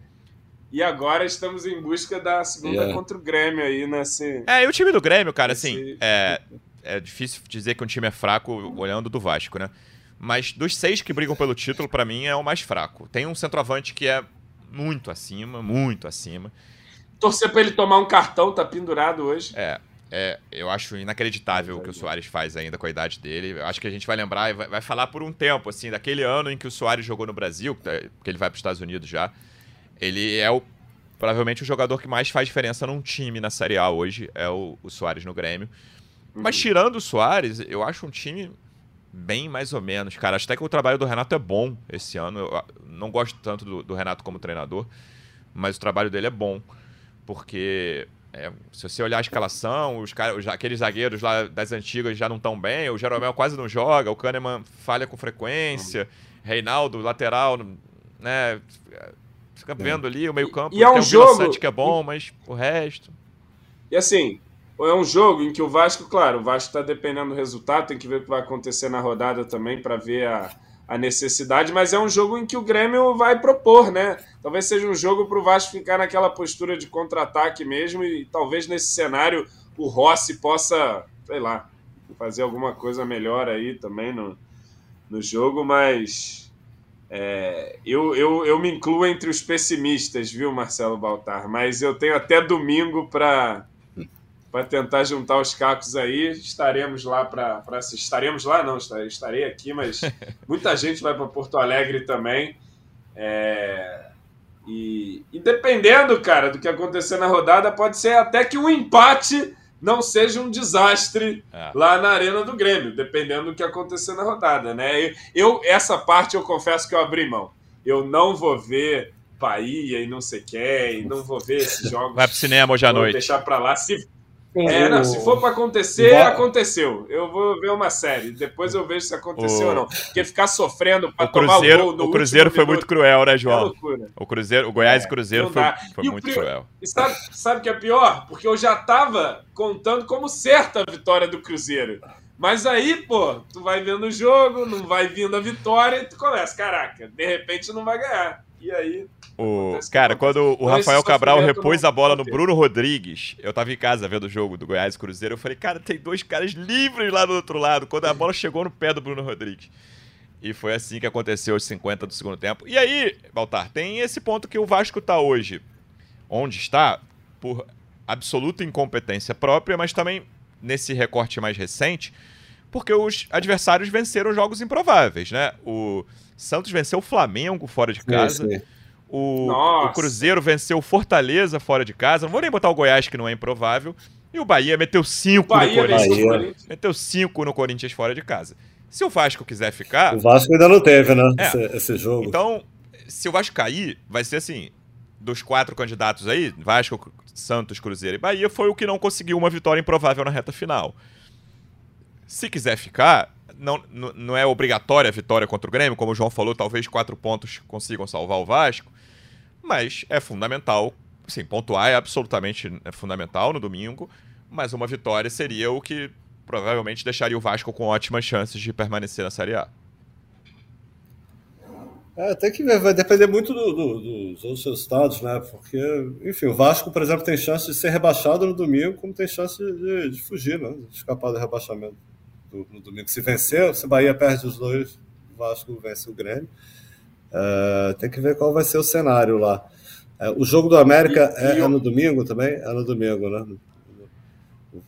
E agora estamos em busca da segunda yeah. contra o Grêmio aí nesse. É, e o time do Grêmio, cara, nesse... assim, é, é difícil dizer que um time é fraco olhando do Vasco, né? Mas dos seis que brigam pelo título, para mim é o mais fraco. Tem um centroavante que é muito acima, muito acima. Torcer para ele tomar um cartão, tá pendurado hoje. É. é, eu acho inacreditável o que o Soares faz ainda com a idade dele. Eu acho que a gente vai lembrar e vai, vai, falar por um tempo, assim, daquele ano em que o Soares jogou no Brasil, que ele vai para os Estados Unidos já. Ele é o, provavelmente o jogador que mais faz diferença num time na Série A hoje, é o, o Soares no Grêmio. Uhum. Mas tirando o Soares, eu acho um time bem mais ou menos, cara. Acho até que o trabalho do Renato é bom esse ano. Eu não gosto tanto do, do Renato como treinador, mas o trabalho dele é bom. Porque é, se você olhar a escalação, os cara, os, aqueles zagueiros lá das antigas já não estão bem, o Jeromel quase não joga, o Kahneman falha com frequência, uhum. Reinaldo, lateral, né? Fica vendo ali o meio-campo. E é um jogo que é bom, mas o resto. E assim, é um jogo em que o Vasco, claro, o Vasco está dependendo do resultado, tem que ver o que vai acontecer na rodada também para ver a, a necessidade, mas é um jogo em que o Grêmio vai propor, né? Talvez seja um jogo para o Vasco ficar naquela postura de contra-ataque mesmo e talvez nesse cenário o Rossi possa, sei lá, fazer alguma coisa melhor aí também no, no jogo, mas é, eu, eu, eu me incluo entre os pessimistas, viu, Marcelo Baltar? Mas eu tenho até domingo para para tentar juntar os cacos aí. Estaremos lá para assistir. Estaremos lá, não, estarei aqui, mas *laughs* muita gente vai para Porto Alegre também. É... E, e, dependendo, cara, do que acontecer na rodada, pode ser até que um empate não seja um desastre é. lá na Arena do Grêmio, dependendo do que acontecer na rodada, né? Eu, essa parte eu confesso que eu abri mão. Eu não vou ver Bahia e não sei quem, não vou ver esses jogos. Vai pro cinema hoje à noite. deixar para lá. Se, é, não, se for para acontecer, aconteceu. Eu vou ver uma série, depois eu vejo se aconteceu o... ou não. Porque ficar sofrendo para tomar o gol no O Cruzeiro foi muito cruel, né, João? É o Cruzeiro, o Goiás é, Cruzeiro foi, foi muito cruel. E sabe, sabe o que é pior? Porque eu já tava contando como certa a vitória do Cruzeiro. Mas aí, pô, tu vai vendo o jogo, não vai vindo a vitória e tu começa, caraca, de repente não vai ganhar. E aí. O, cara, quando o Rafael Cabral repôs a bola no Bruno Rodrigues, eu tava em casa vendo o jogo do Goiás Cruzeiro, eu falei, cara, tem dois caras livres lá do outro lado, quando a bola chegou no pé do Bruno Rodrigues. E foi assim que aconteceu os 50 do segundo tempo. E aí, Baltar, tem esse ponto que o Vasco tá hoje, onde está, por absoluta incompetência própria, mas também nesse recorte mais recente, porque os adversários venceram jogos improváveis, né? O Santos venceu o Flamengo fora de casa. O, o, Cruzeiro venceu o Fortaleza fora de casa. Não vou nem botar o Goiás, que não é improvável. E o Bahia meteu 5 no Corinthians. Meteu 5 no Corinthians fora de casa. Se o Vasco quiser ficar. O Vasco ainda não teve, né? É. Esse, esse, jogo. Então, se o Vasco cair, vai ser assim: dos quatro candidatos aí, Vasco, Santos, Cruzeiro e Bahia, foi o que não conseguiu uma vitória improvável na reta final. Se quiser ficar, não, não é obrigatória a vitória contra o Grêmio, como o João falou, talvez quatro pontos consigam salvar o Vasco, mas é fundamental, sim, pontuar é absolutamente é fundamental no domingo, mas uma vitória seria o que provavelmente deixaria o Vasco com ótimas chances de permanecer na Série A. É, tem que ver, vai depender muito do, do, dos outros resultados, né? Porque, enfim, o Vasco, por exemplo, tem chance de ser rebaixado no domingo, como tem chance de, de fugir, né? De escapar do rebaixamento no domingo. Se vencer, se Bahia perde os dois, o Vasco vence o Grêmio. Uh, tem que ver qual vai ser o cenário lá. Uh, o jogo do América e, é, e é, no domingo também? É no domingo, né?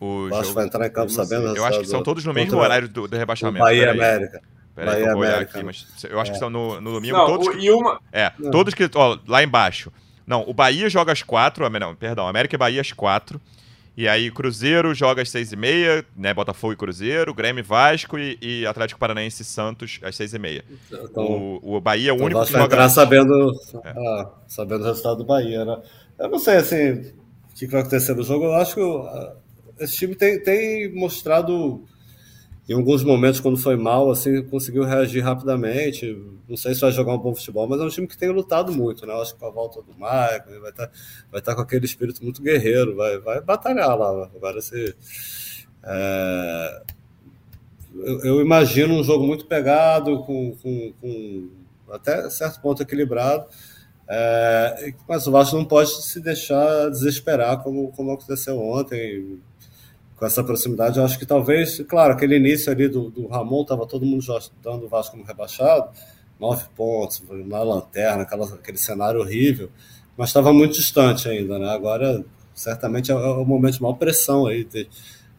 O Vasco jogo... vai entrar em campo sabendo. Eu acho que são todos no mesmo horário do, do rebaixamento. Bahia América. Peraí, Bahia eu vou olhar aqui, mas eu acho é. que são no, no domingo Não, todos. O, que... e uma... É, Não. todos que. Ó, lá embaixo. Não, o Bahia joga às quatro. Não, perdão, América e Bahia às quatro. E aí, Cruzeiro joga às seis e meia, né? Botafogo e Cruzeiro, Grêmio Vasco e, e Atlético Paranaense e Santos às seis e meia. Então, o, o Bahia é o então único que joga... entrar sabendo, é. ah, sabendo o resultado do Bahia, né? Eu não sei, assim, o que vai acontecer no jogo. Eu acho que uh, esse time tem, tem mostrado em alguns momentos, quando foi mal, assim, conseguiu reagir rapidamente. Não sei se vai jogar um bom futebol, mas é um time que tem lutado muito, né? Eu acho que com a volta do Michael, vai estar tá, vai tá com aquele espírito muito guerreiro, vai, vai batalhar lá. Agora, se. É... Eu, eu, imagino um jogo muito pegado, com, com, com até certo ponto equilibrado. É, mas o Vasco não pode se deixar desesperar como, como aconteceu ontem com essa proximidade, eu acho que talvez, claro, aquele início ali do, do Ramon, estava todo mundo já dando o Vasco como rebaixado, nove pontos, na lanterna, aquela, aquele cenário horrível, mas estava muito distante ainda, né? Agora, certamente é, é o momento de maior pressão aí de,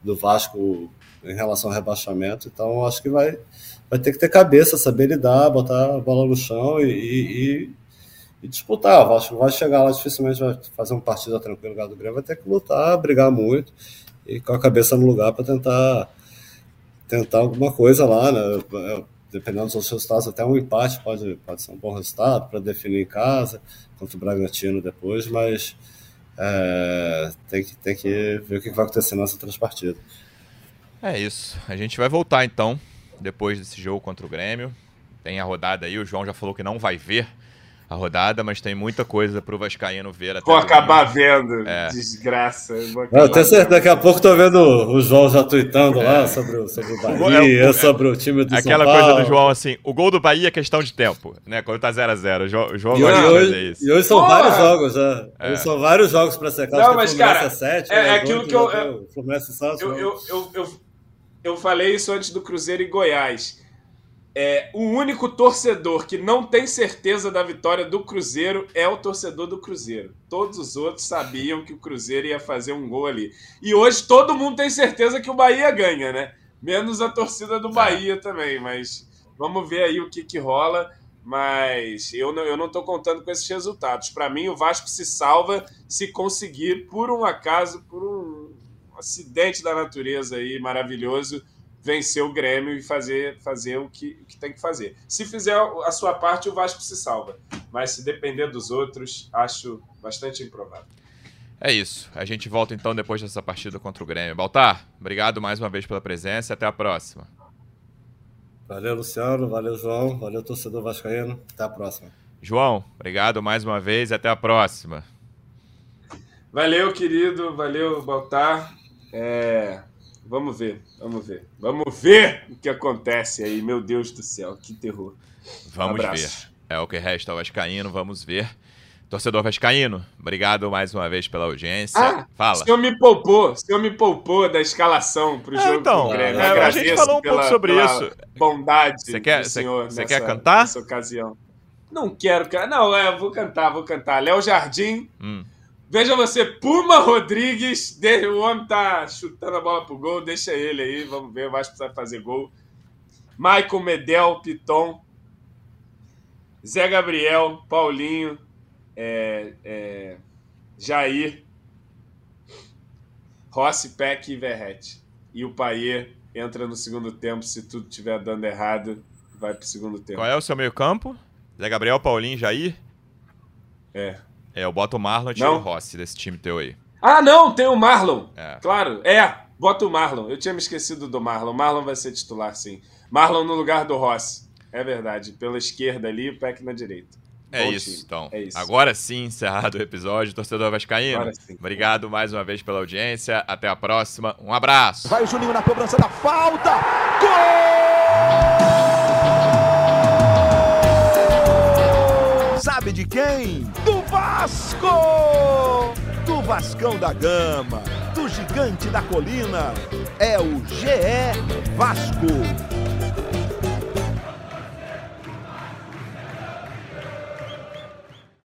do Vasco em relação ao rebaixamento. Então, acho que vai, vai ter que ter cabeça, saber lidar, botar a bola no chão e, e, e disputar. O Vasco vai chegar lá, dificilmente vai fazer um partido tranquilo no lugar do Grêmio, vai ter que lutar, brigar muito e com a cabeça no lugar para tentar tentar alguma coisa lá, né? Dependendo dos resultados, até um empate pode, pode ser um bom resultado para definir em casa contra o Bragantino depois, mas é, tem, que, tem que ver o que vai acontecer nessa outras partidas. É isso. A gente vai voltar então, depois desse jogo contra o Grêmio. Tem a rodada aí, o João já falou que não vai ver a rodada, mas tem muita coisa pro Vascaíno ver até. Vou acabar vendo, é. desgraça. Não, eu tenho certeza, daqui a pouco tô vendo o João já tweetando é. lá sobre o, sobre o Bahia, é, sobre o time do Aquela São coisa do João assim, o gol do Bahia é questão de tempo, né? Quando tá 0x0. O João e gosta hoje, fazer isso. E hoje são Porra! vários jogos já. É. Hoje são vários jogos pra secar. Não, mas cara, é 7, é, né? aquilo que eu. eu, eu, eu, eu, eu falei isso antes do Cruzeiro e Goiás é, o único torcedor que não tem certeza da vitória do Cruzeiro é o torcedor do Cruzeiro. Todos os outros sabiam que o Cruzeiro ia fazer um gol ali. E hoje todo mundo tem certeza que o Bahia ganha, né? Menos a torcida do. Bahia também. Mas vamos ver aí o que, que rola. Mas eu não, eu não tô contando com esses resultados. Para mim, o Vasco se salva se conseguir, por um acaso, por um acidente da natureza aí maravilhoso, vencer o Grêmio e fazer, fazer o, que, o que tem que fazer. Se fizer a sua parte, o Vasco se salva. Mas se depender dos outros, acho bastante improvável. É isso. A gente volta então depois dessa partida contra o Grêmio. Baltar, obrigado mais uma vez pela presença e até a próxima. Valeu, Luciano. Valeu, João. Valeu, torcedor vascaíno. Até a próxima. João, obrigado mais uma vez e até a próxima. Valeu, querido. Valeu, Baltar. É... Vamos ver, vamos ver. Vamos ver o que acontece aí. Meu Deus do céu, que terror. Vamos um ver. É o que resta ao Vascaíno, vamos ver. Torcedor Vascaíno, obrigado mais uma vez pela audiência. Ah, Fala. O senhor me poupou, o senhor me poupou da escalação para o é, jogo então, do Grêmio. É, a gente falou um pela, pouco sobre isso. Bondade você quer, do senhor Você quer cantar? nessa ocasião. Não quero, cara. Não, é, vou cantar, vou cantar. Léo Jardim. Hum. Veja você, Puma Rodrigues, o homem tá chutando a bola pro gol, deixa ele aí, vamos ver, vai precisar fazer gol. Michael Medel, Piton, Zé Gabriel, Paulinho, é, é, Jair, Rossi, Peck e Verrete. E o Paier entra no segundo tempo, se tudo estiver dando errado, vai pro segundo tempo. Qual é o seu meio campo? Zé Gabriel, Paulinho, Jair? É. É, eu boto o Marlon e tiro o Rossi desse time teu aí. Ah, não, tem o Marlon. É. Claro, é. Bota o Marlon. Eu tinha me esquecido do Marlon. Marlon vai ser titular, sim. Marlon no lugar do Rossi. É verdade. Pela esquerda ali, o Peck na direita. É Bom isso, time. então. É isso. Agora sim, encerrado o episódio. Torcedor Vascaíno, obrigado mais uma vez pela audiência. Até a próxima. Um abraço. Vai o Juninho na cobrança da falta. Gol! Sabe de quem? Do Vasco! Do Vascão da Gama, do Gigante da Colina. É o GE Vasco.